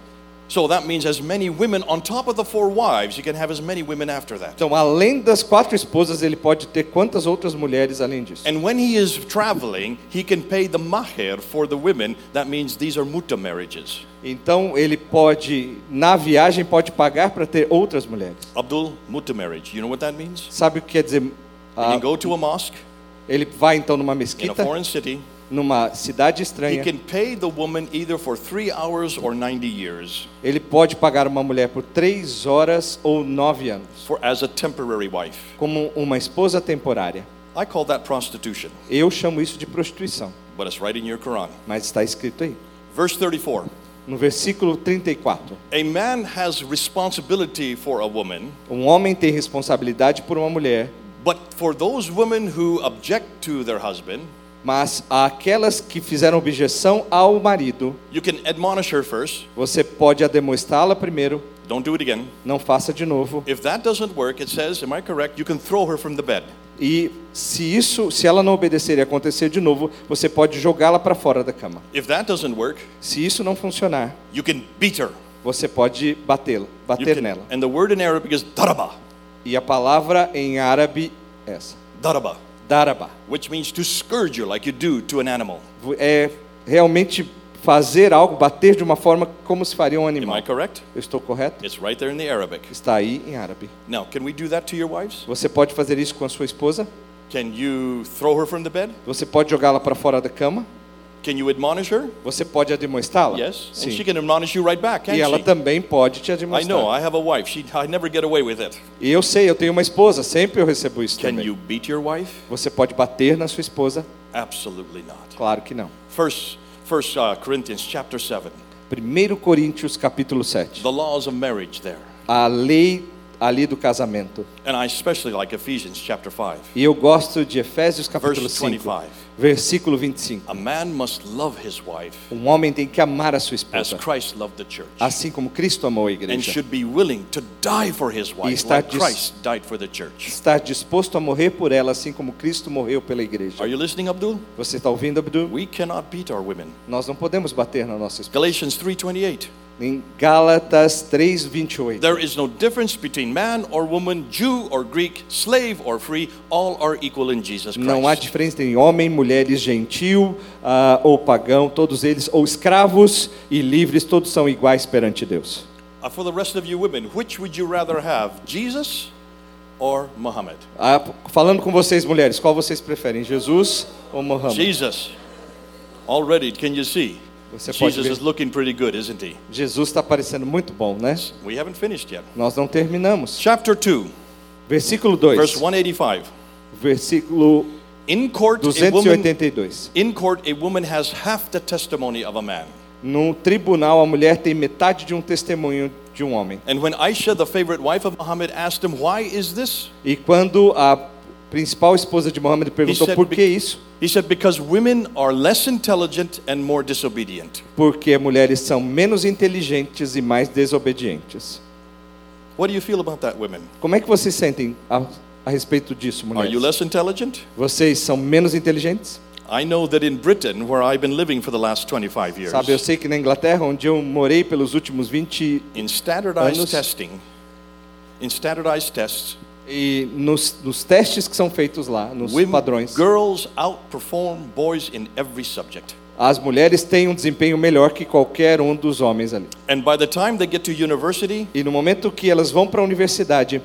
So that means as many women on top of the four wives, he can have as many women after that. Então, além das quatro esposas, ele pode ter quantas outras mulheres além disso? And when he is traveling, he can pay the maher for the women. That means these are muta marriages. Então, ele pode, na viagem, pode pagar para ter outras mulheres. Abdul, muta marriage. You know what that means? Sabe o que quer dizer? Ah, can go to a mosque ele vai então numa in a mesquita, foreign city. numa cidade He estranha. can pay the woman either for three hours or 90 years Ele pode pagar uma mulher por três horas ou nove anos, for as a temporary wife. como uma esposa temporária. I call that prostitution, Eu chamo isso de prostituição, but it's right in your Quran. mas está escrito aí. Verse 34. No versículo 34, A man has responsibility for a woman, um homem tem responsabilidade por uma mulher, but for those women who object to their husband, mas aquelas que fizeram objeção ao marido, you can admonish her first. você pode ademoestá-la primeiro, Don't do it again. não faça de novo. If that doesn't work, it says, am I correct? You can throw her from the bed. E se isso, se ela não obedecer e acontecer de novo, você pode jogá-la para fora da cama. If that doesn't work, Se isso não funcionar, you can beat her. você pode batê-la, You bater can- nela. and the word in Arabic is daraba, E a palavra em árabe é essa, daraba, daraba. which means to scourge you like you do to an animal. É realmente fazer algo, bater de uma forma como se faria um Am animal. I correct? Eu estou correto? It's right there in the Arabic. Está aí em árabe. Now, can we do that to your wives? Você pode fazer isso com a sua esposa? Can you throw her from the bed? Você pode jogá-la para fora da cama? Can you admonish her? Você pode admoestá-la? Yes. And she Sim. can admonish you right back, can't E ela she? também pode te I admoestar. know, I have a wife. She, I never get away with it. E eu sei, eu tenho uma esposa, sempre eu recebo isso Can também. you beat your wife? Você pode bater na sua esposa? Absolutely not. Claro que não. First, First uh, Corinthians chapter 7. 1 Coríntios capítulo 7. The laws of marriage there. A lei ali do casamento. And I especially like Ephesians chapter 5. E eu gosto de Efésios capítulo Verse 5, 25. Versículo 25. A man must love his wife Um homem tem que amar a sua as esposa, Christ loved the church. assim como Cristo amou a And igreja. should be willing to die for his wife está like dis- Christ died for the church. Estar disposto a morrer por ela, assim como Cristo morreu pela igreja. Are you listening, Abdul? Você está ouvindo, Abdul? We cannot beat our women. Nós não podemos bater na nossa esposa. Galatians 3:28. Em Gálatas 3:28. There is no difference between man or woman, Jew or Greek, slave or free, all are equal in Jesus Christ. Não há diferença em homem, mulheres, gentil ah, ou pagão, todos eles, ou escravos e livres, todos são iguais perante Deus. Uh, for the rest of you women, which would you rather have, Jesus or Muhammad? Ah, falando com vocês, mulheres, qual vocês preferem, Jesus ou Muhammad? Jesus. Already, can you see? Você pode Jesus ver. is looking pretty good, isn't he? Jesus está parecendo muito bom, né? We haven't finished yet. Nós não terminamos. Chapter 2, Versículo 2. verse 185. Versículo In court, a woman 282. in court a woman has half the testimony of a man. No tribunal, a mulher tem metade de um testemunho de um homem. And when Aisha, the favorite wife of Muhammad, asked him, "Why is this?" E quando a principal esposa de Muhammad perguntou por que isso, He said, "Because women are less intelligent and more disobedient." porque mulheres são menos inteligentes e mais desobedientes. What do you feel about that, women? Como é que vocês sentem a, a respeito disso, Are you mulheres? less intelligent? Vocês são menos inteligentes? I know that in Britain, where I've been living for the last 25 years, Sabe, eu sei que na Inglaterra, onde eu morei pelos últimos 20 in standardized Anos. testing, in standardized tests, e nos, nos testes que são feitos lá, nos women, padrões, girls outperform boys in every subject. as mulheres têm um desempenho melhor que qualquer um dos homens ali. And by the time they get to university, E no momento que elas vão para a universidade,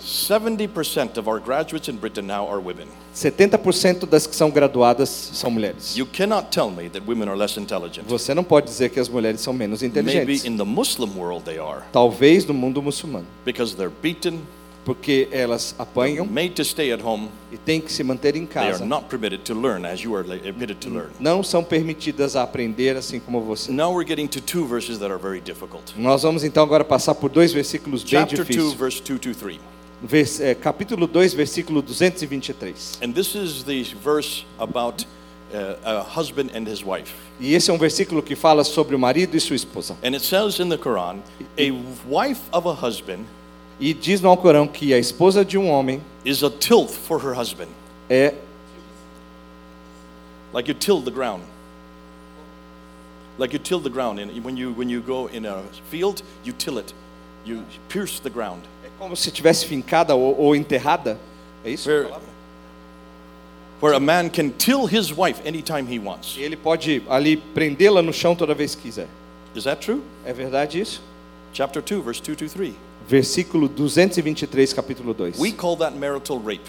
70% of our graduates in Britain now are women. 70% das que são graduadas são mulheres. You cannot tell me that women are less intelligent. Você não pode dizer que as mulheres são menos Maybe inteligentes. in the Muslim world they are, Talvez no mundo muçulmano, because they're beaten, porque elas apanham made to stay at home. e têm que se manter em They are casa. not permitted to learn as you are la- permitted to learn. Não são permitidas a aprender assim como você. Now we're getting to two verses that are very difficult. Nós vamos então agora passar por dois versículos bem Chapter 2, difíceis. verse 2 to 3. Vers- é, capítulo 2, versículo 223. And this is the verse about uh, a husband and his wife. E esse é um versículo que fala sobre o marido e sua esposa. And it says in the Quran, a wife of a husband E diz no Alcorão que a esposa de um homem is a tilth for her husband, é like you till the ground. Like you till the ground, and when you when you go in a field, you till it, you pierce the ground. é como se tivesse fincada ou, ou enterrada. É isso? Where, where a man can till his wife anytime he wants. Ele pode ali prendê-la no chão toda vez que quiser. Is that true? É verdade isso? Chapter 2, verse 2 to 3. Versículo 223, capítulo 2. We call that marital rape.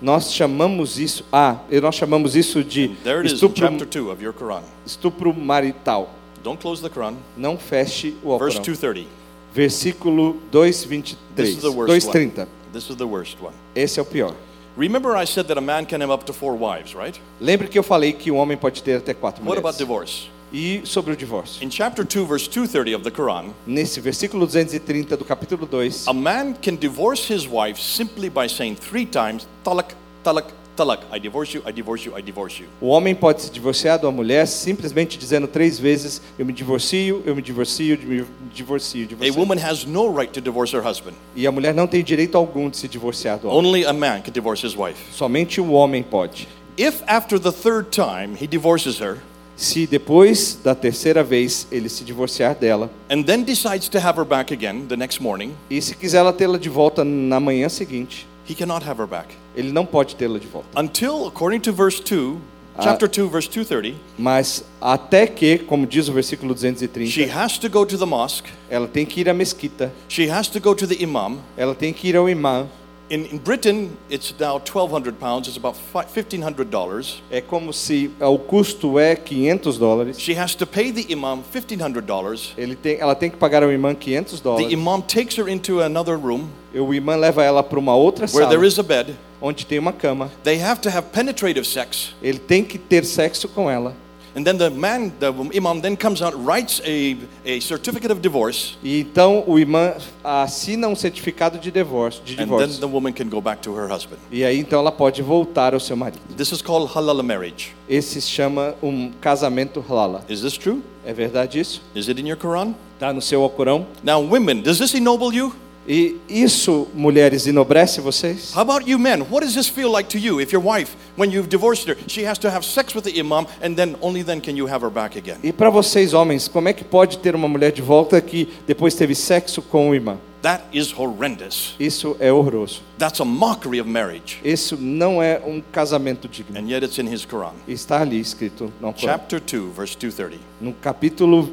Nós chamamos isso, ah, e nós chamamos isso de estupro, chapter 2 of your Quran. estupro marital. Don't close the Quran. Não feche o Verse Alcorão. 230. Versículo This 223, is the worst 230. one. This is the worst one. Esse é o pior. Remember I said that a man can have up to four wives, right? Lembre que eu falei que o homem pode ter até quatro What about mulheres. divorce? E sobre o divórcio. In chapter 2, verse 230 of the Quran, Nesse versículo 230 do capítulo 2, a man can divorce his wife simply by saying three times, talak, talak, talak. I divorce you, I divorce you, I divorce you. o homem pode se divorciar da mulher simplesmente dizendo três vezes: Eu me divorcio, eu me divorcio, eu me divorcio de A woman has no right to divorce her husband. E a mulher não tem direito algum de se divorciar do homem. Only a man can divorce his wife. Somente o homem pode. If after the third time he divorces her Se depois da terceira vez ele se divorciar dela, and then decides to have her back again the next morning, e se quiser ela tê-la de volta na manhã seguinte, he cannot have her back. ele não pode tê-la de volta. Until, according to verse 2, chapter 2, verse 230, Mas até que, como diz o versículo she 230, has to go to the mosque, ela tem que ir à mesquita, she has to go to the imam. ela tem que ir ao imã. In, in Britain, it's now 1,200 pounds, it's about fi- $1,500. É como se ah, o custo é 500 dólares. She has to pay the imam $1,500. Ele tem, ela tem que pagar ao imã 500 The dólares. imam takes her into another room E o imã leva ela para uma outra where sala, there is a bed. onde tem uma cama. They have to have penetrative sex. Ele tem que ter sexo com ela. And then the man, the imam, then comes out, writes a, a certificate of divorce, E então o imã assina um certificado de divórcio, de and then divórcio. the woman can go back to her husband. E aí então ela pode voltar ao seu marido. This is called halal marriage. Esse se chama um casamento halala. Is this true? É verdade isso? Is it in your Quran? Está no seu Alcorão. Now, women, does this ennoble you? E isso, mulheres, enobrece vocês? How about you men? What does this feel like to you? If your wife, when you've divorced her, she has to have sex with the imam, and then only then can you have her back again? E para vocês, homens, como é que pode ter uma mulher de volta que depois teve sexo com o imã? That is horrendous. Isso é horroroso. That's a mockery of marriage. Isso não é um casamento digno. And yet it's in his Quran. Está ali escrito no, Alcorão. Chapter 2, verse 230. no capítulo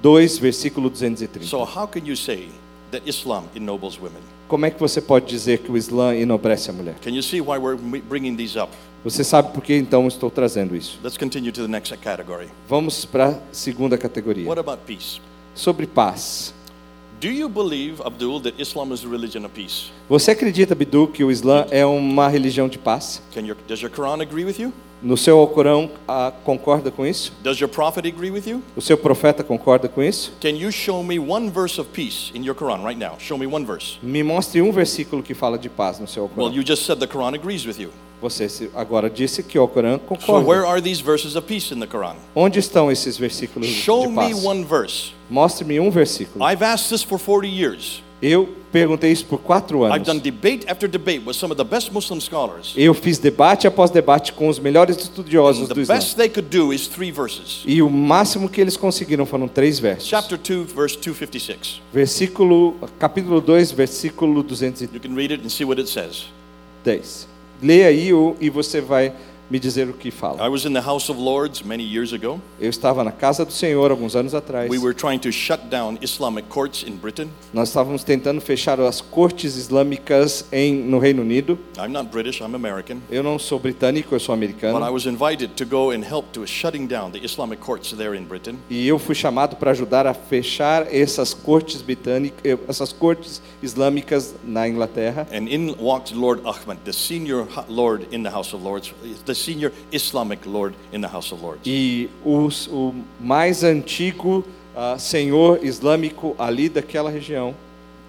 2, versículo 230. So, how can you say that Islam ennobles women? Como é que você pode dizer que o Islã enobrece a mulher? Can you see why we're bringing these up? Você sabe por que então estou trazendo isso? Let's continue to the next category. Vamos para a segunda categoria. What about peace? Sobre paz. Do you believe, Abdul, that Islam is a religion of peace? Você acredita, Bidu, que o Islã é uma religião de paz? Can your, does your Quran agree with you? No seu Alcorão ah, concorda com isso? Does your prophet agree with you? O seu profeta concorda com isso? Can you show me one verse of peace in your Quran right now? Show me one verse. Me mostre um versículo que fala de paz no seu Well, Alcorão. you just said the Quran agrees with you. Você agora disse que o Alcorão So concorda. where are these verses of peace in the Quran? Onde estão esses versículos Show de me paz? one verse. Mostre-me um versículo. I've asked this for 40 years. Eu perguntei isso por quatro I've anos. done debate after debate with some of the best Muslim scholars. Eu fiz debate após debate com os melhores estudiosos The do Islã. best they could do is three verses. E o máximo que eles conseguiram foram três versos. Chapter 2, verse 256. Versículo, capítulo 2, versículo 210. You can read it and see what it says. Leia aí e você vai me dizer o que fala. I was in the House of Lords many years ago. Eu estava na casa do Senhor alguns anos atrás. We were trying to shut down Islamic courts in Britain. Nós estávamos tentando fechar as cortes islâmicas em, no Reino Unido. I'm not British, I'm American. Eu não sou britânico, eu sou But I americano. was invited to go and help to shutting down the Islamic courts there in Britain. E eu fui chamado para ajudar a fechar essas cortes britânicas, eh, essas cortes islâmicas na Inglaterra. And in walked Lord Ahmed, the senior Lord in the House of Lords, the senior Islamic Lord in the House of Lords. E os, o mais antigo ah, senhor islâmico ali daquela região.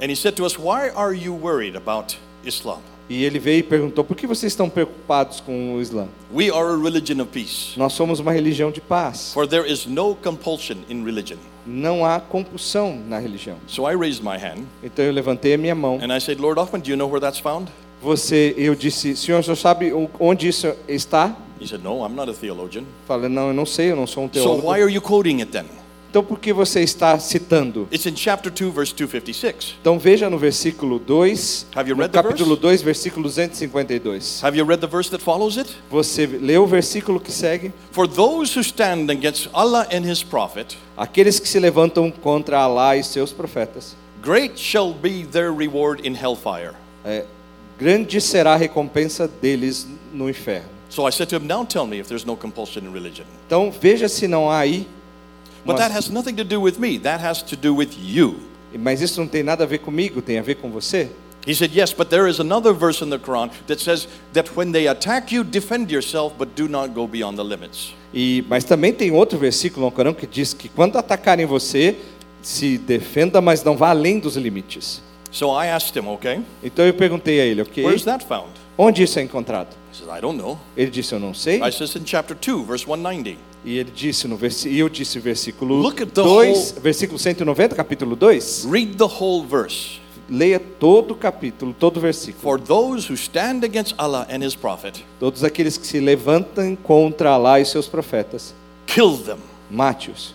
And he said to us, Why are you worried about Islam? E ele veio e perguntou: por que vocês estão preocupados com o Islã? We are a religion of peace. Nós somos uma religião de paz. For there is no compulsion in religion. Não há compulsão na religião. So I raised my hand Então eu levantei a minha mão. and I said, Lord Hoffman, do you know where that's found? Você, eu disse, senhor, o senhor sabe onde isso está? He said, No, I'm not a theologian. Falei, não, eu não sei, eu não sou um So teólogo. why are you quoting it then? Então por que você está citando? It's in chapter 2, verse 256. Então veja no versículo 2, Have you read the capítulo verse? 2, versículo 252. Have you read the verse that follows it? Você leu o versículo que segue? For those who stand against Allah and his prophet, Aqueles que se levantam contra Alá e seus profetas, great shall be their reward in hellfire. é, grande será a recompensa deles no inferno. So I said to him, Now tell me if there's no compulsion in religion. Então veja se não há aí. But Mas, that has nothing to do with me, that has to do with you. mas isso não tem nada a ver comigo, tem a ver com você? He said, Yes, but there is another verse in the Quran that says that when they attack you, defend yourself, but do not go beyond the limits. E, mas também tem outro versículo no Corão que diz que quando atacarem você, se defenda, mas não vá além dos limites. So I asked him, Okay, Então eu perguntei a ele, ok? where's that found? Onde isso é encontrado? He said, I don't know. Ele disse, eu não sei. I said, It's in chapter 2, verse 190. E ele disse no versículo, eu disse versículo Look at the 2, versículo 190, capítulo 2. Read the whole verse. Leia todo o capítulo, todo o versículo. For those who stand against Allah and his prophet, Todos aqueles que se levantam contra Alá e seus profetas, kill them. mate-os.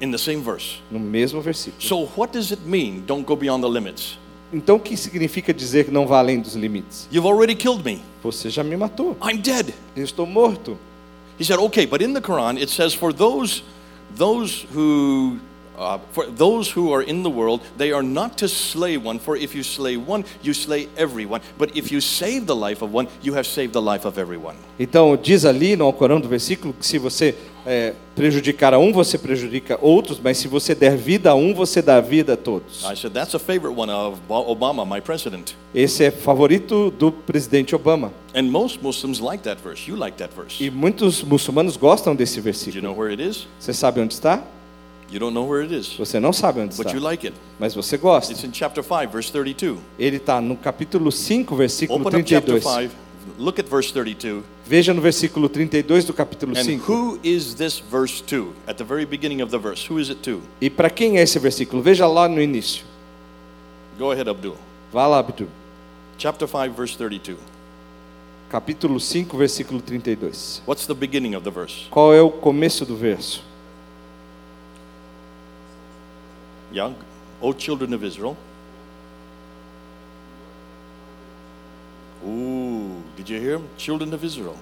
In the same verse. No mesmo versículo. So what does it mean? Don't go beyond the limits. Então o que significa dizer que não vá além dos limites? You've already killed me. Você já me matou. I'm dead. Eu estou morto. He said, okay, but in the Quran it says, for those, those who, uh, for those who are in the world, they are not to slay one. For if you slay one, you slay everyone. But if you save the life of one, you have saved the life of everyone. Então diz ali no Alcorão do versículo que se você é, prejudicar a um, você prejudica outros, mas se você der vida a um, você dá vida a todos. I said, that's a favorite one of Obama, my president. Esse é favorito do presidente Obama. And most Muslims like that verse. You like that verse. E muitos muçulmanos gostam desse Do you versículo. know where it is? Você sabe onde está? You don't know where it is, Você não sabe onde but está, you like it. mas você gosta. It's in chapter 5, verse 32. Ele está no capítulo 5, versículo Open up chapter 32. 5, look at verse 32. Veja no versículo 32 do capítulo And 5. who is this verse to? At the very beginning of the verse, who is it to? E para quem é esse versículo? Veja lá no início. Go ahead, Abdul. Vá lá, Abdu. Chapter 5, verse 32. Capítulo 5, versículo 32. What's the beginning of the verse? Qual é o começo do verso? Yeah. O children of Israel. Ooh, did you hear him? Children of Israel.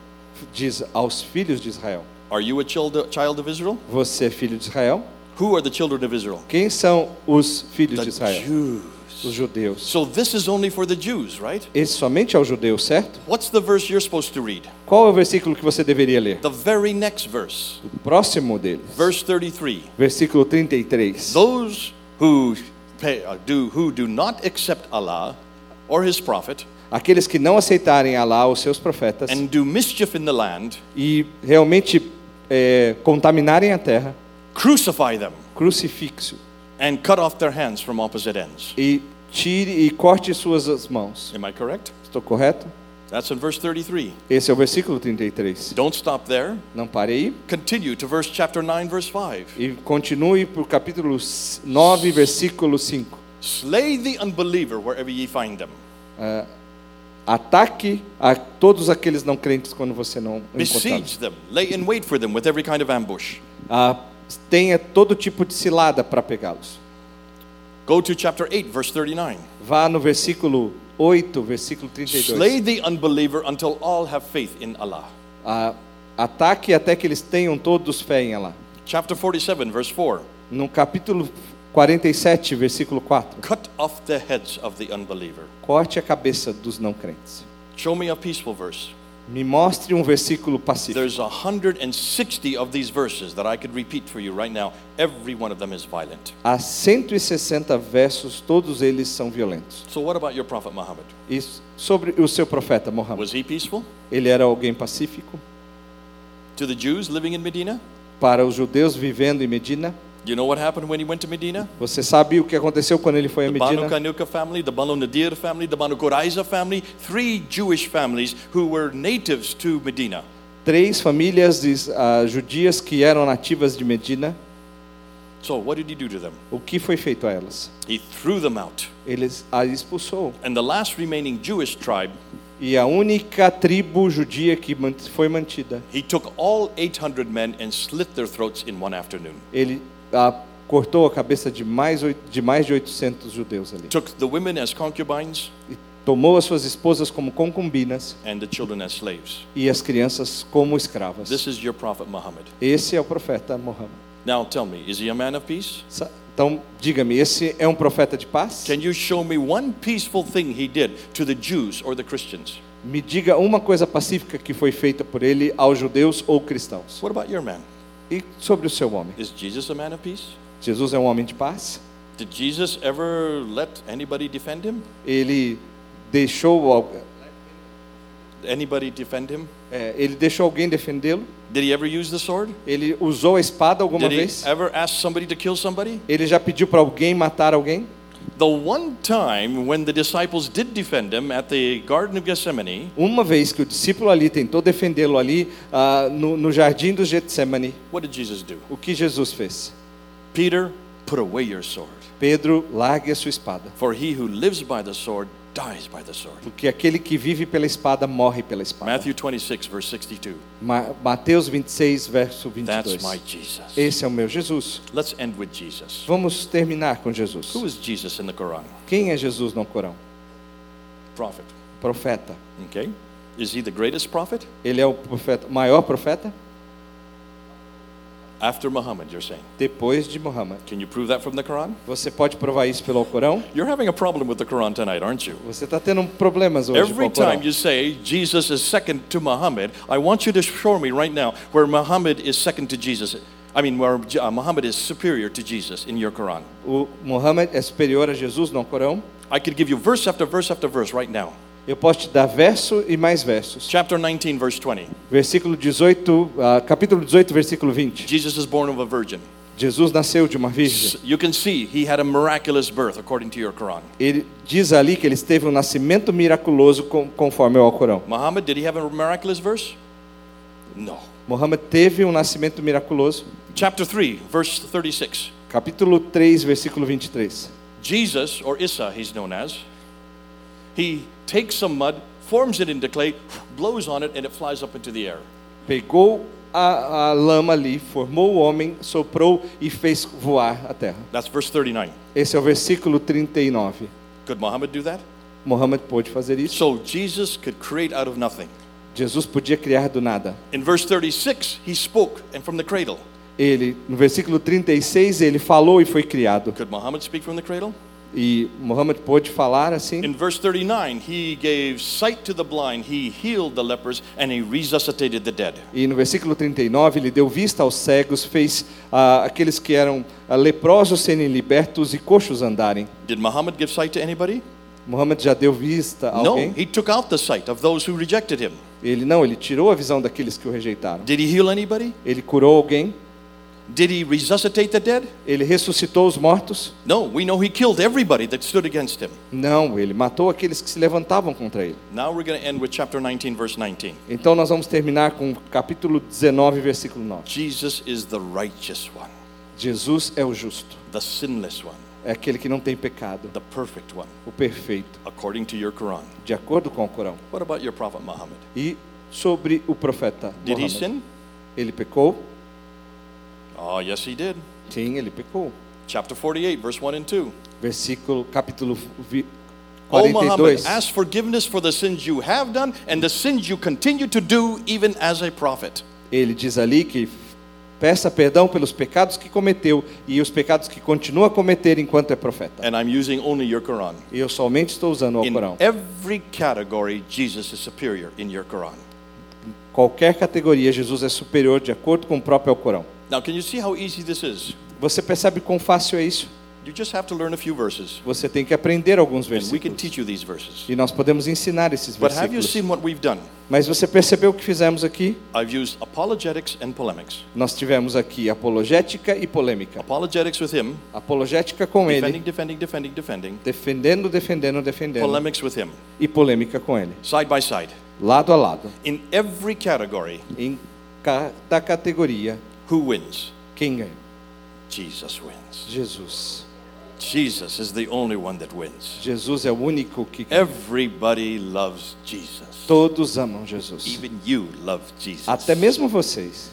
Diz aos filhos de Israel. Are you a child, of Israel? Você é filho de Israel? Who are the children of Israel? Quem são os filhos de The Israel? Os judeus. So this is only for the Jews, right? Esse somente é o judeu, certo? What's the verse you're supposed to read? Qual é o versículo que você deveria ler? The very next verse, O próximo deles. verse 33. Versículo 33. Those who pay, uh, do who do not accept Allah or His prophet Aqueles que não aceitarem Alá, os seus profetas, and do mischief in the land, e realmente é, contaminarem a terra, crucify them crucifixo and cut off their hands from opposite ends. e tire e corte suas as mãos. Am I correct? Estou correto? That's in verse 33. Esse é o versículo 33. Don't stop there. Não pare aí. Continue to verse chapter 9 verse 5. E continue para o capítulo 9, versículo 5. Slay the unbeliever wherever ye find them. Ataque a todos aqueles não crentes quando você não. Besiege them. Lay in wait for them with every kind of ambush. Ah, tenha todo tipo de cilada para pegá-los. Go to chapter 8 verse 39. Vá no versículo 8, versículo 32. Slay the unbeliever until all have faith in Allah. Ah, ataque até que eles tenham todos fé em Allah. Chapter 47 verse 4. No capítulo 47, versículo 4. Cut off the heads of the unbeliever. Corte a cabeça dos não crentes. Show me a peaceful verse. Me mostre um versículo pacífico. There's 160 of these verses that I could repeat for you right now. Every one of them is violent. Há 160 versos, todos eles são violentos. So what about your prophet Muhammad? E sobre o seu profeta Mohammed, Was he peaceful? ele era alguém pacífico? To the Jews living in Medina? Para os judeus vivendo em Medina, You know what happened when he went to Medina? Você sabe o que aconteceu quando ele foi a The Banu Medina? Kanuka family, the Banu Nadir family, the Banu Quraiza family, three Jewish families who were natives to Medina. Três famílias de, ah, judias que eram nativas de Medina. So what did he do to them? O que foi feito a elas? He threw them out. Ele as expulsou. And the last remaining Jewish tribe, E a única tribo judia que foi mantida, he took all 800 men and slit their throats in one afternoon. ele ah, cortou a cabeça de mais, de mais de 800 judeus ali. Took the women as concubines E tomou as suas esposas como concubinas and the children as slaves. e as crianças como escravas. This is your prophet Muhammad. Esse é o profeta Muhammad. Now tell me, is he a man of peace? Sa- Então, diga-me, esse é um profeta de paz? Can you show me one peaceful thing he did to the Jews or the Christians? Me diga uma coisa pacífica que foi feita por ele aos judeus ou cristãos. What about your man? E sobre o seu homem? Is Jesus a man of peace? Jesus é um homem de paz? Did Jesus ever let anybody defend him? Ele deixou, al- Anybody defend him? é, ele deixou alguém defendê-lo? Did he ever use the sword? Ele usou a espada alguma Did he vez? ever ask somebody to kill somebody? Ele já pediu para alguém matar alguém? The one time when the disciples did defend him at the Garden of Gethsemane, Uma vez que o discípulo ali tentou defendê-lo ali ah, no, no jardim do Getsemane, what did Jesus do? o que Jesus fez? Peter, put away your sword. Pedro, largue a sua espada, For he who lives by the sword dies by the sword. porque aquele que vive pela espada morre pela espada. Matthew 26, verse 62. Ma- Mateus 26, verso That's 22. my Jesus. Esse é o meu Jesus. Let's end with Jesus. Vamos terminar com Jesus. Who is Jesus in the Quran? Quem é Jesus no Corão? Prophet. Profeta. Okay? Is he the greatest prophet? Ele é o profeta, maior profeta After Muhammad, you're saying. depois de Muhammad. Can you prove that from the Quran? Você pode provar isso pelo Corão? You're having a problem with the Quran tonight, aren't you? Você está tendo problemas hoje com Every o Corão. time you say Jesus is second to Muhammad, I want you to show me right now where Muhammad is second to Jesus. I mean, where uh, Muhammad is superior to Jesus in your Quran. O Muhammad é superior a Jesus no Corão? I could give you verse after verse after verse right now. Eu posso te dar verso e mais versos. Chapter 19, verse 20. Versículo 18, ah, capítulo 18, versículo 20. Jesus is born of a virgin. Jesus nasceu de uma virgem. You can see he had a miraculous birth according to your Quran. Ele diz ali que ele teve um nascimento miraculoso conforme ao Corão. Muhammad, did he have a miraculous verse? No. Muhammad teve um nascimento miraculoso. Chapter 3, verse 36. Capítulo 3, versículo 23. Jesus, or Issa, he's known as, he takes some mud, forms it into clay, blows on it, and it flies up into the air. Pegou a, a lama ali, formou o homem, soprou e fez voar a terra. That's verse 39. Esse é o versículo 39. Could Muhammad do that? Muhammad pôde fazer isso. So Jesus could create out of nothing. Jesus podia criar do nada. In verse 36, he spoke, and from the cradle. Ele, no versículo 36, ele falou e foi criado. Could Muhammad speak from the cradle? E Muhammad pôde falar assim. In verse 39, he gave sight to the blind, he healed the lepers, and he resuscitated the dead. E no versículo 39, ele deu vista aos cegos, fez ah, aqueles que eram ah, leprosos serem libertos e coxos andarem. Did Muhammad give sight to anybody? Muhammad já deu vista a No, alguém? he took out the sight of those who rejected him. Ele não, ele tirou a visão daqueles que o rejeitaram. Did he heal anybody? Ele curou alguém? Did he resuscitate the dead? Ele ressuscitou os mortos? No, we know he killed everybody that stood against him. Não, ele matou aqueles que se levantavam contra ele. Now we're going to end with chapter 19, verse 19. Então nós vamos terminar com capítulo 19, versículo 9. Jesus is the righteous one, Jesus é o justo, the sinless one, é aquele que não tem pecado, the perfect one, o perfeito, according to your Quran. de acordo com o Corão. What about your prophet Muhammad? E sobre o profeta Did he Muhammad. sin? Ele pecou? Oh, yes, he did. Sim, ele pecou. Chapter 48, verse 1 and 2. Versículo, capítulo vi- O Muhammad, 42. ask forgiveness for the sins you have done and the sins you continue to do, even as a prophet. Ele diz ali que peça perdão pelos pecados que cometeu e os pecados que continua a cometer enquanto é profeta. And I'm using only your Quran. E eu somente estou usando o In Corão. every category, Jesus is superior in your Quran. Qualquer categoria, Jesus é superior de acordo com o próprio Corão. Now, can you see how easy this is? Você percebe quão fácil é isso? You just have to learn a few verses. Você tem que aprender alguns And we can versículos. teach you these verses. E nós podemos ensinar esses But have you versículos. seen what we've done? Mas você percebeu o que fizemos aqui? I've used apologetics and polemics. Nós tivemos aqui apologética e polêmica. Apologetics with him, Apologética com defending, ele, defending, defending, defending. defendendo, defendendo, defendendo. Polemics with him, E polêmica com ele. side by side. Lado a lado. In every category, Em cada categoria, who wins? quem ganha? Jesus wins. Jesus. Jesus is the only one that wins. Jesus é o único que ganha. Everybody loves Jesus. Todos amam Jesus. Even you love Jesus. Até mesmo vocês.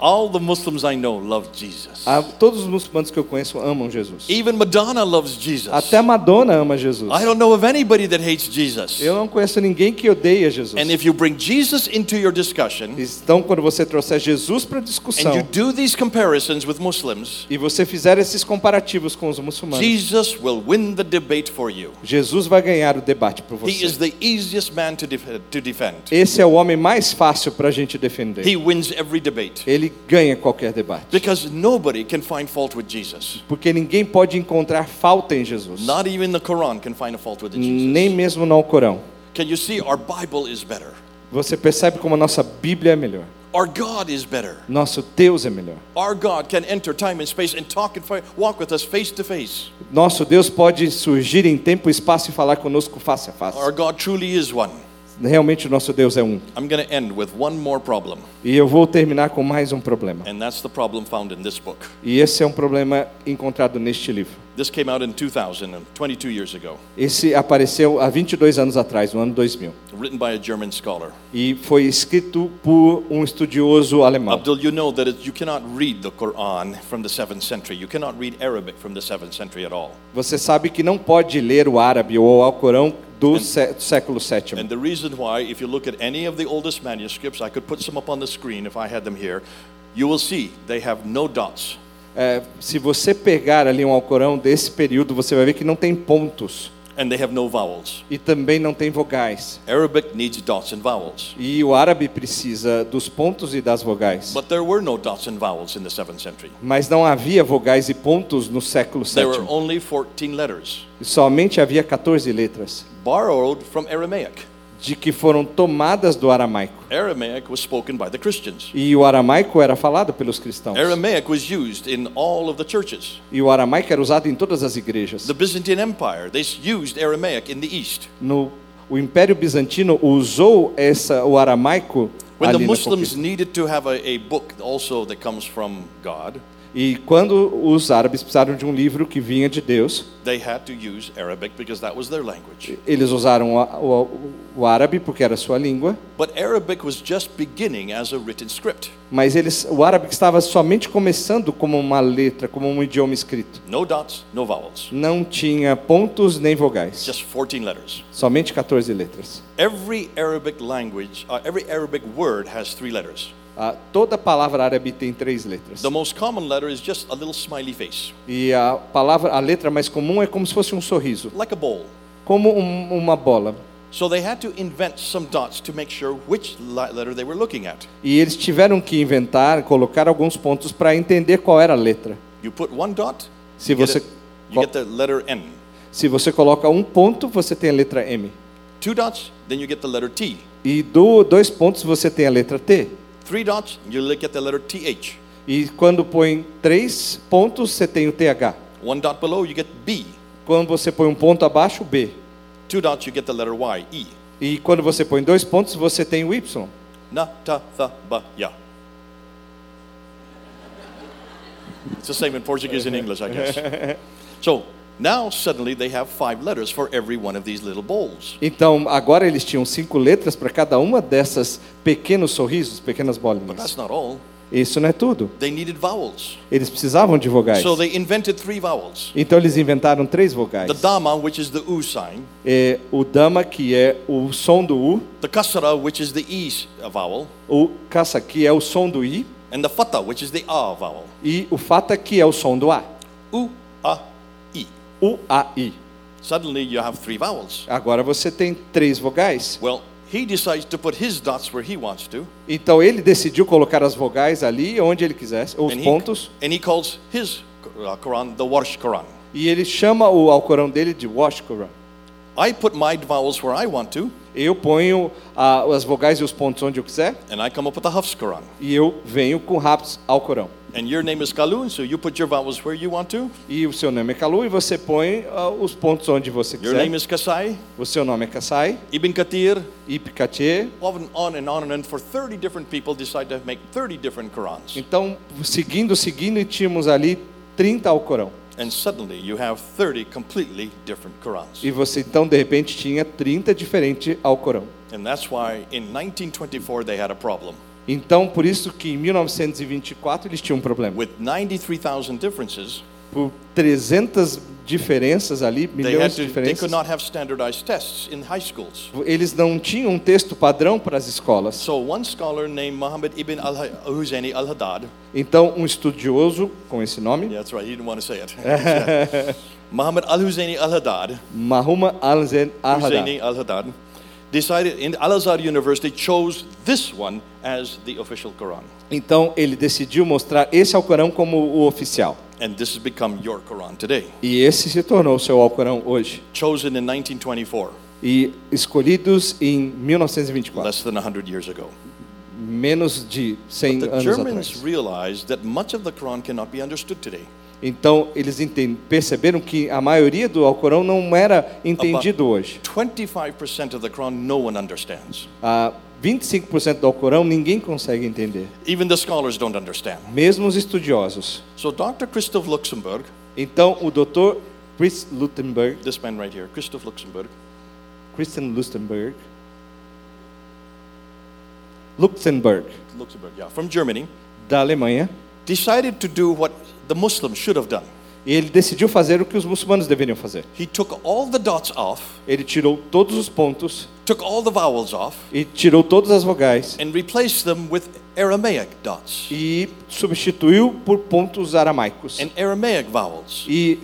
All the Muslims I know love Jesus. Ah, Todos os muçulmanos que eu conheço amam Jesus. Even Madonna loves Jesus. Até a Madonna ama Jesus. I don't know of anybody that hates Jesus. Eu não conheço ninguém que odeia Jesus. And if you bring Jesus into your discussion Então, quando você trouxer Jesus para and discussão you do these comparisons with Muslims, e você fizer esses comparativos com os muçulmanos, Jesus will win the debate for you. Jesus vai ganhar o debate por He is você. the easiest man to, def- to defend. Esse é o homem mais fácil para a gente defender. He wins every debate Ele ganha qualquer debate. because nobody can find fault with Jesus. Porque ninguém pode encontrar falta em Jesus. Not even the Quran can find a fault with Nem Jesus. mesmo no Alcorão. Can you see our Bible is better? Você percebe como a nossa Bíblia é melhor. Our God is better. Nosso Deus é melhor. Our God can enter time and space and talk and walk with us face to face. Nosso Deus pode surgir em tempo e espaço e falar conosco face a face. Our God truly is one. Realmente o nosso Deus é um. I'm going to end with one more problem, E eu vou terminar com mais um problema. and that's the problem found in this book. E esse é um problema encontrado neste livro. This came out in 2000, and 22 years ago, Esse apareceu há 22 anos atrás, no ano 2000. written by a German scholar. E foi escrito por um estudioso alemão. Abdul, you know that it, you cannot read the Quran from the 7th century. You cannot read Arabic from the 7th century at all. Você sabe que não pode ler o árabe ou o Alcorão do sé- do século And VII. the reason why, if you look at any of the oldest manuscripts, I could put some up on the screen if I had them here, you will see they have no dots. É, se você pegar ali um Alcorão desse período, você vai ver que não tem pontos And they have no vowels. e também não tem vogais. Arabic needs dots and vowels. E o árabe precisa dos pontos e das vogais. But there were no dots and vowels in the 7th century. Mas não havia vogais e pontos no século There were VII. only 14 letters, Somente havia 14 letras, borrowed from Aramaic. De que foram tomadas do aramaico. Aramaic was spoken by the Christians. E o aramaico era falado pelos cristãos. Aramaic was used in all of the churches. E o aramaico era usado em todas as igrejas. The Byzantine Empire, they used Aramaic in the East. No, o Império Bizantino usou essa, o aramaico When the Muslims needed to have a, a book also that comes from God, E quando os árabes precisaram de um livro que vinha de Deus, they had to use Arabic because that was their language. eles usaram o, o, o árabe porque era sua língua, But Arabic was just beginning as a written script. mas eles, o árabe estava somente começando como uma letra, como um idioma escrito. No dots, no vowels, Não tinha pontos nem vogais, just 14 letters. somente 14 letras. Every Arabic language, uh, every Arabic word has three letters. Ah, toda palavra árabe tem três letras. The most common letter is just a little smiley face, E a palavra, a letra mais comum é como se fosse um sorriso, like a como um- uma bola. So they had to invent some dots to make sure which letter they were looking at. E eles tiveram que inventar, colocar alguns pontos para entender qual era a letra. You put one dot, Se você, it- you get the letter N. se você coloca um ponto, você tem a letra M. Two dots, then you get the letter T. E do dois pontos você tem a letra T. Three dots, you li- get the letter TH. E quando põe três pontos, você tem o TH. One dot below, you get B. Quando você põe um ponto abaixo, B. Two dots, you get the letter Y, E. E quando você põe dois pontos, você tem o Y. Na, ta, tha, ba, ya. It's the same in Portuguese and English, I guess. So now suddenly they have five letters for every one of these little bowls. Então, agora eles tinham cinco letras para cada uma dessas pequenos sorrisos, pequenas But bolinhas. that's not all. Isso não é tudo. They needed vowels. Eles precisavam de vogais. So they invented three vowels. Então eles inventaram três vogais. The dama, which is the U sign, É, o dama, que é o som do U, the kasra, which is the E vowel, o caça, que é o som do I, and the fata, which is the A vowel. e o fata, que é o som do A. U, A, E. U, A, I. Suddenly you have three vowels. Agora você tem três vogais. Well, he decides to put his dots where he wants to, Então ele decidiu colocar as vogais ali onde ele quisesse, ou os and he, pontos, and he calls his uh, Quran the Warsh Quran. E ele chama o Alcorão dele de Wash Quran. I put my vowels where I want to, Eu ponho ah, as vogais e os pontos onde eu quiser and I come up with the Hafs Quran. e eu venho com Raps Alcorão. And your name is Kalun, so you put your vowels where you want to. E o seu nome é Kalu e você põe ah, os pontos onde você Your name quiser. is Kasai, O seu nome é Kassai, Ibn Ipikatye. on and on and on and on. For 30 different people decide to make 30 different Qurans. Então, seguindo, seguindo, tínhamos ali 30 Alcorão. And suddenly you have 30 completely different Qurans. E você então de repente tinha 30 diferentes Alcorão. And that's why in 1924 they had a problem. Então, por isso que em 1924 eles tinham um problema. With 93,000 differences, Por 300 diferenças ali, they, milhões de diferenças, could not have standardized tests in high schools. eles não tinham um texto padrão para as escolas. So one scholar named Muhammad ibn al-Huzani al-Haddad, Então, um estudioso com esse nome, yeah, that's right, he didn't want to say it. Muhammad al-Huzani al-Haddad, Ahadad, Huzani al-Haddad, decided in Al-Azhar University chose this one as the official Quran. então ele decidiu mostrar esse Alcorão como o oficial. And this has become your Quran today. E esse se tornou o seu Alcorão hoje. Chosen in 1924, E escolhidos em 1924, less than 100 years ago. menos de 100 The anos Germans atrás. realized that much of the Quran cannot be understood today. Então, eles perceberam que a maioria do Alcorão não era entendido hoje. 25% of the Quran no one understands. Ah, 25% do Alcorão ninguém consegue entender, Even the scholars don't understand. mesmo os estudiosos. So Dr. Christoph Luxemburg, Então, o Dr. Chris Lutenberg, this man right here, Christoph Luxemburg, Christian Lustenberg, Luxemburg, Luxemburg, yeah, from Germany, da Alemanha, decided to do what the Muslims should have done. e ele decidiu fazer o que os muçulmanos deveriam fazer. He took all the dots off, Ele tirou todos os pontos took all the vowels off, e tirou todas as vogais and replaced them with Aramaic dots e substituiu por pontos aramaicos and Aramaic vowels. e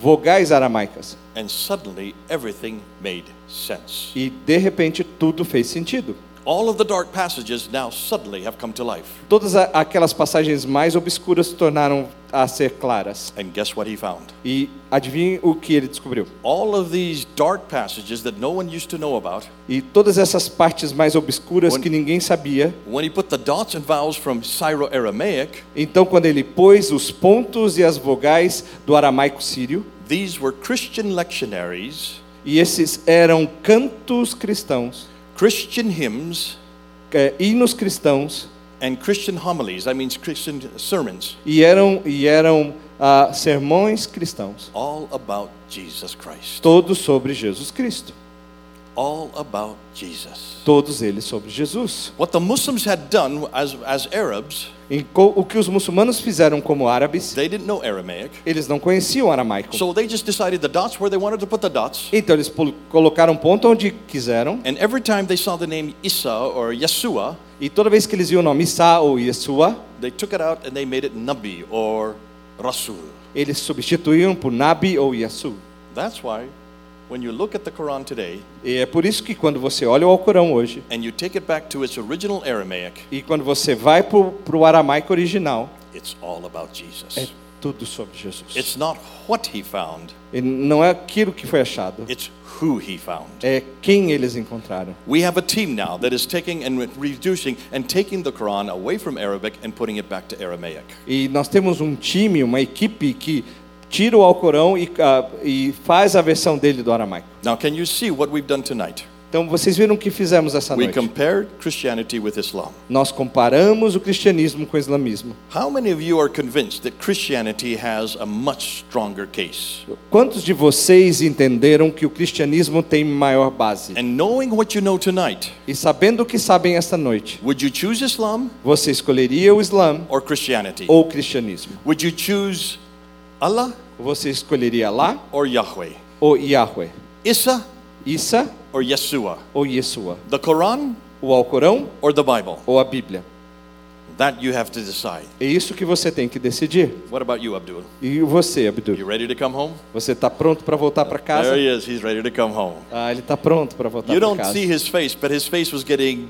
vogais aramaicas. And suddenly everything made sense. E de repente tudo fez sentido. All of the dark passages now suddenly have come to life. Todas aquelas passagens mais obscuras se tornaram a ser claras. And guess what he found? E adivinhe o que ele descobriu? All of these dark passages that no one used to know about, E todas essas partes mais obscuras When- que ninguém sabia, when he put the dots and vowels from Syro Aramaic, então quando ele pôs os pontos e as vogais do aramaico sírio, these were Christian lectionaries, e esses eram cantos cristãos, Christian hymns, é, hinos cristãos, and Christian homilies. That means Christian sermons, e eram, e eram ah, sermões cristãos, all about Jesus Christ. todos sobre Jesus Cristo, All about Jesus. todos eles sobre Jesus. What the Muslims had done as, as Arabs, o que os muçulmanos fizeram como árabes, they didn't know Aramaic. eles não conheciam aramaico. So they just decided the dots where they wanted to put the dots. Então eles colocaram ponto onde quiseram, And every time they saw the name Isa or Yeshua, e toda vez que eles viam o nome Isa ou Yeshua, they took it out and they made it Nabi or Rasul. eles substituíam por Nabi ou Yasu. That's why when you look at the Quran today E é por isso que quando você olha o Alcorão hoje, and you take it back to its original Aramaic, e quando você vai para o aramaico original, it's all about Jesus. é tudo sobre Jesus. It's not what he found, E não é aquilo que foi achado, it's who he found. é quem eles encontraram. We have a team now that is taking and reducing and taking the Quran away from Arabic and putting it back to Aramaic. E nós temos um time, uma equipe que tira o Alcorão e, ah, e faz a versão dele do aramaico. Now, can you see what we've done tonight? Então vocês viram o que fizemos essa We noite? compared Christianity with Islam. Nós comparamos o cristianismo com o islamismo. How many of you are convinced that Christianity has a much stronger case? Quantos de vocês entenderam que o cristianismo tem maior base? And knowing what you know tonight, E sabendo o que sabem esta noite, would you choose Islam você escolheria o Islã or Christianity? ou o cristianismo? Would you choose Allah Você escolheria Alá or Yahweh? ou Yahweh? Isa Isa or Yeshua? ou Yeshua? The Quran O Alcorão or the Bible? ou a Bíblia? That you have to decide. É isso que você tem que decidir. What about you, Abdul? E você, Abdul? You ready to come home? Você está pronto para voltar para casa? There he is. He's ready to come home. Ah, ele está pronto para voltar You para don't casa. see his face, but his face was getting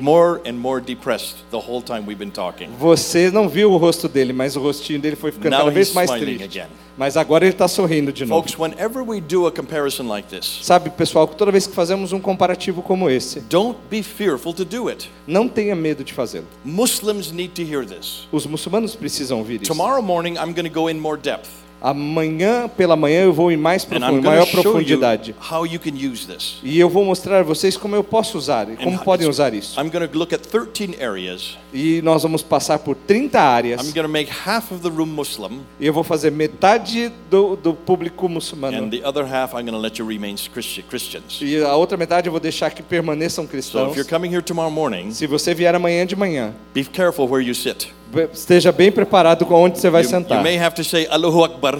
more and more depressed the whole time we've been talking. Você não viu o rosto dele, mas o rostinho dele foi ficando Now cada vez he's mais smiling triste. again. Mas agora ele está sorrindo de novo. Folks, whenever we do a comparison like this, Sabe, pessoal, que toda vez que fazemos um comparativo como esse, don't be fearful to do it. não tenha medo de fazê-lo. Muslims need to hear this. Os muçulmanos precisam ouvir isso. Tomorrow morning, I'm going to go in more depth. Amanhã pela manhã eu vou em mais profundo, maior profundidade. how you can use this. E eu vou mostrar a vocês como eu posso usar, e como podem usar isso. I'm going to look at 13 areas. E nós vamos passar por 30 I'm áreas. going to make half of the room Muslim, E eu vou fazer metade do, do público muçulmano. and the other half I'm going to let you remain Christi- Christians. E a outra metade eu vou deixar que permaneçam So cristãos. if you're coming here tomorrow morning, Se você vier amanhã de manhã, be careful where you sit. Esteja bem preparado com onde você vai You, you sentar. may have to say Allahu Akbar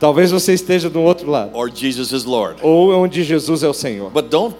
Talvez você esteja do outro lado, or Jesus is Lord. ou onde Jesus é o Senhor. But don't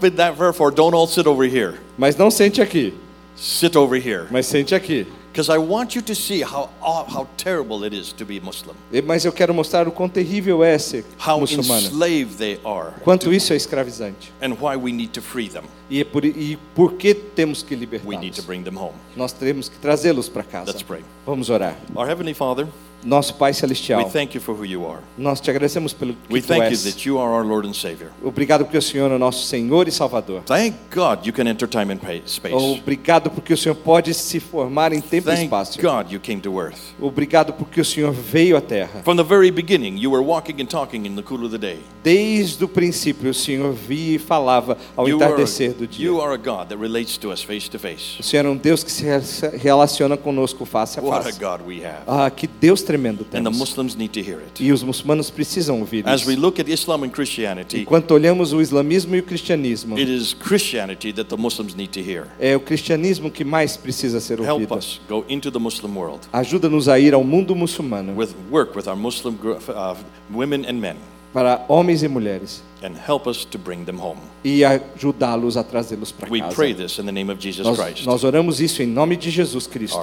sit over here. Mas não sente aqui, Sit over here. mas sente aqui. Because I want you to see how aw- how terrible it is to be Muslim. Mas eu quero mostrar o quão terrível é ser How muçulmano. enslaved they are. Quanto isso é escravizante. And why we need to free them. E, é por, e por que temos que We need to libertá-los? bring them home. Nós temos que trazê-los para casa. Let's pray. Vamos orar. Our Heavenly Father, Nosso Pai we Celestial, thank you for who you are. nós te agradecemos pelo que We tu thank you és. that you are our Lord and Savior. Obrigado porque o Senhor é o nosso Senhor e Salvador. Thank God you can enter time and pa- space. Obrigado porque o Senhor pode se formar em tempo e Thank espaço. God you came to earth. Obrigado porque o Senhor veio à Terra. From the very beginning, you were walking and talking in the cool of the day. Desde o princípio, o Senhor via e falava ao You are, entardecer do dia. you are a God that relates to us face to face. O Senhor é um Deus que se re- relaciona conosco face a What a face. God we have. Ah, que Deus tremendo And the temos. Muslims need to hear it. E os muçulmanos precisam ouvir As we isso. look at Islam and Christianity, Enquanto olhamos o islamismo e o cristianismo, it is Christianity that the Muslims need to hear. é o cristianismo que mais precisa ser Help ouvido. us go into the Muslim world Ajuda-nos a ir ao mundo muçulmano with work with our Muslim gr- uh, women and men para homens e mulheres and help us to bring them home. e ajudá-los a trazê-los para We casa. pray this in the name of Jesus Nós, Christ, nós oramos isso em nome de Jesus Cristo,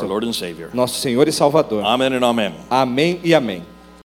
nosso Senhor e Salvador. Amen and amen. Amém e amém.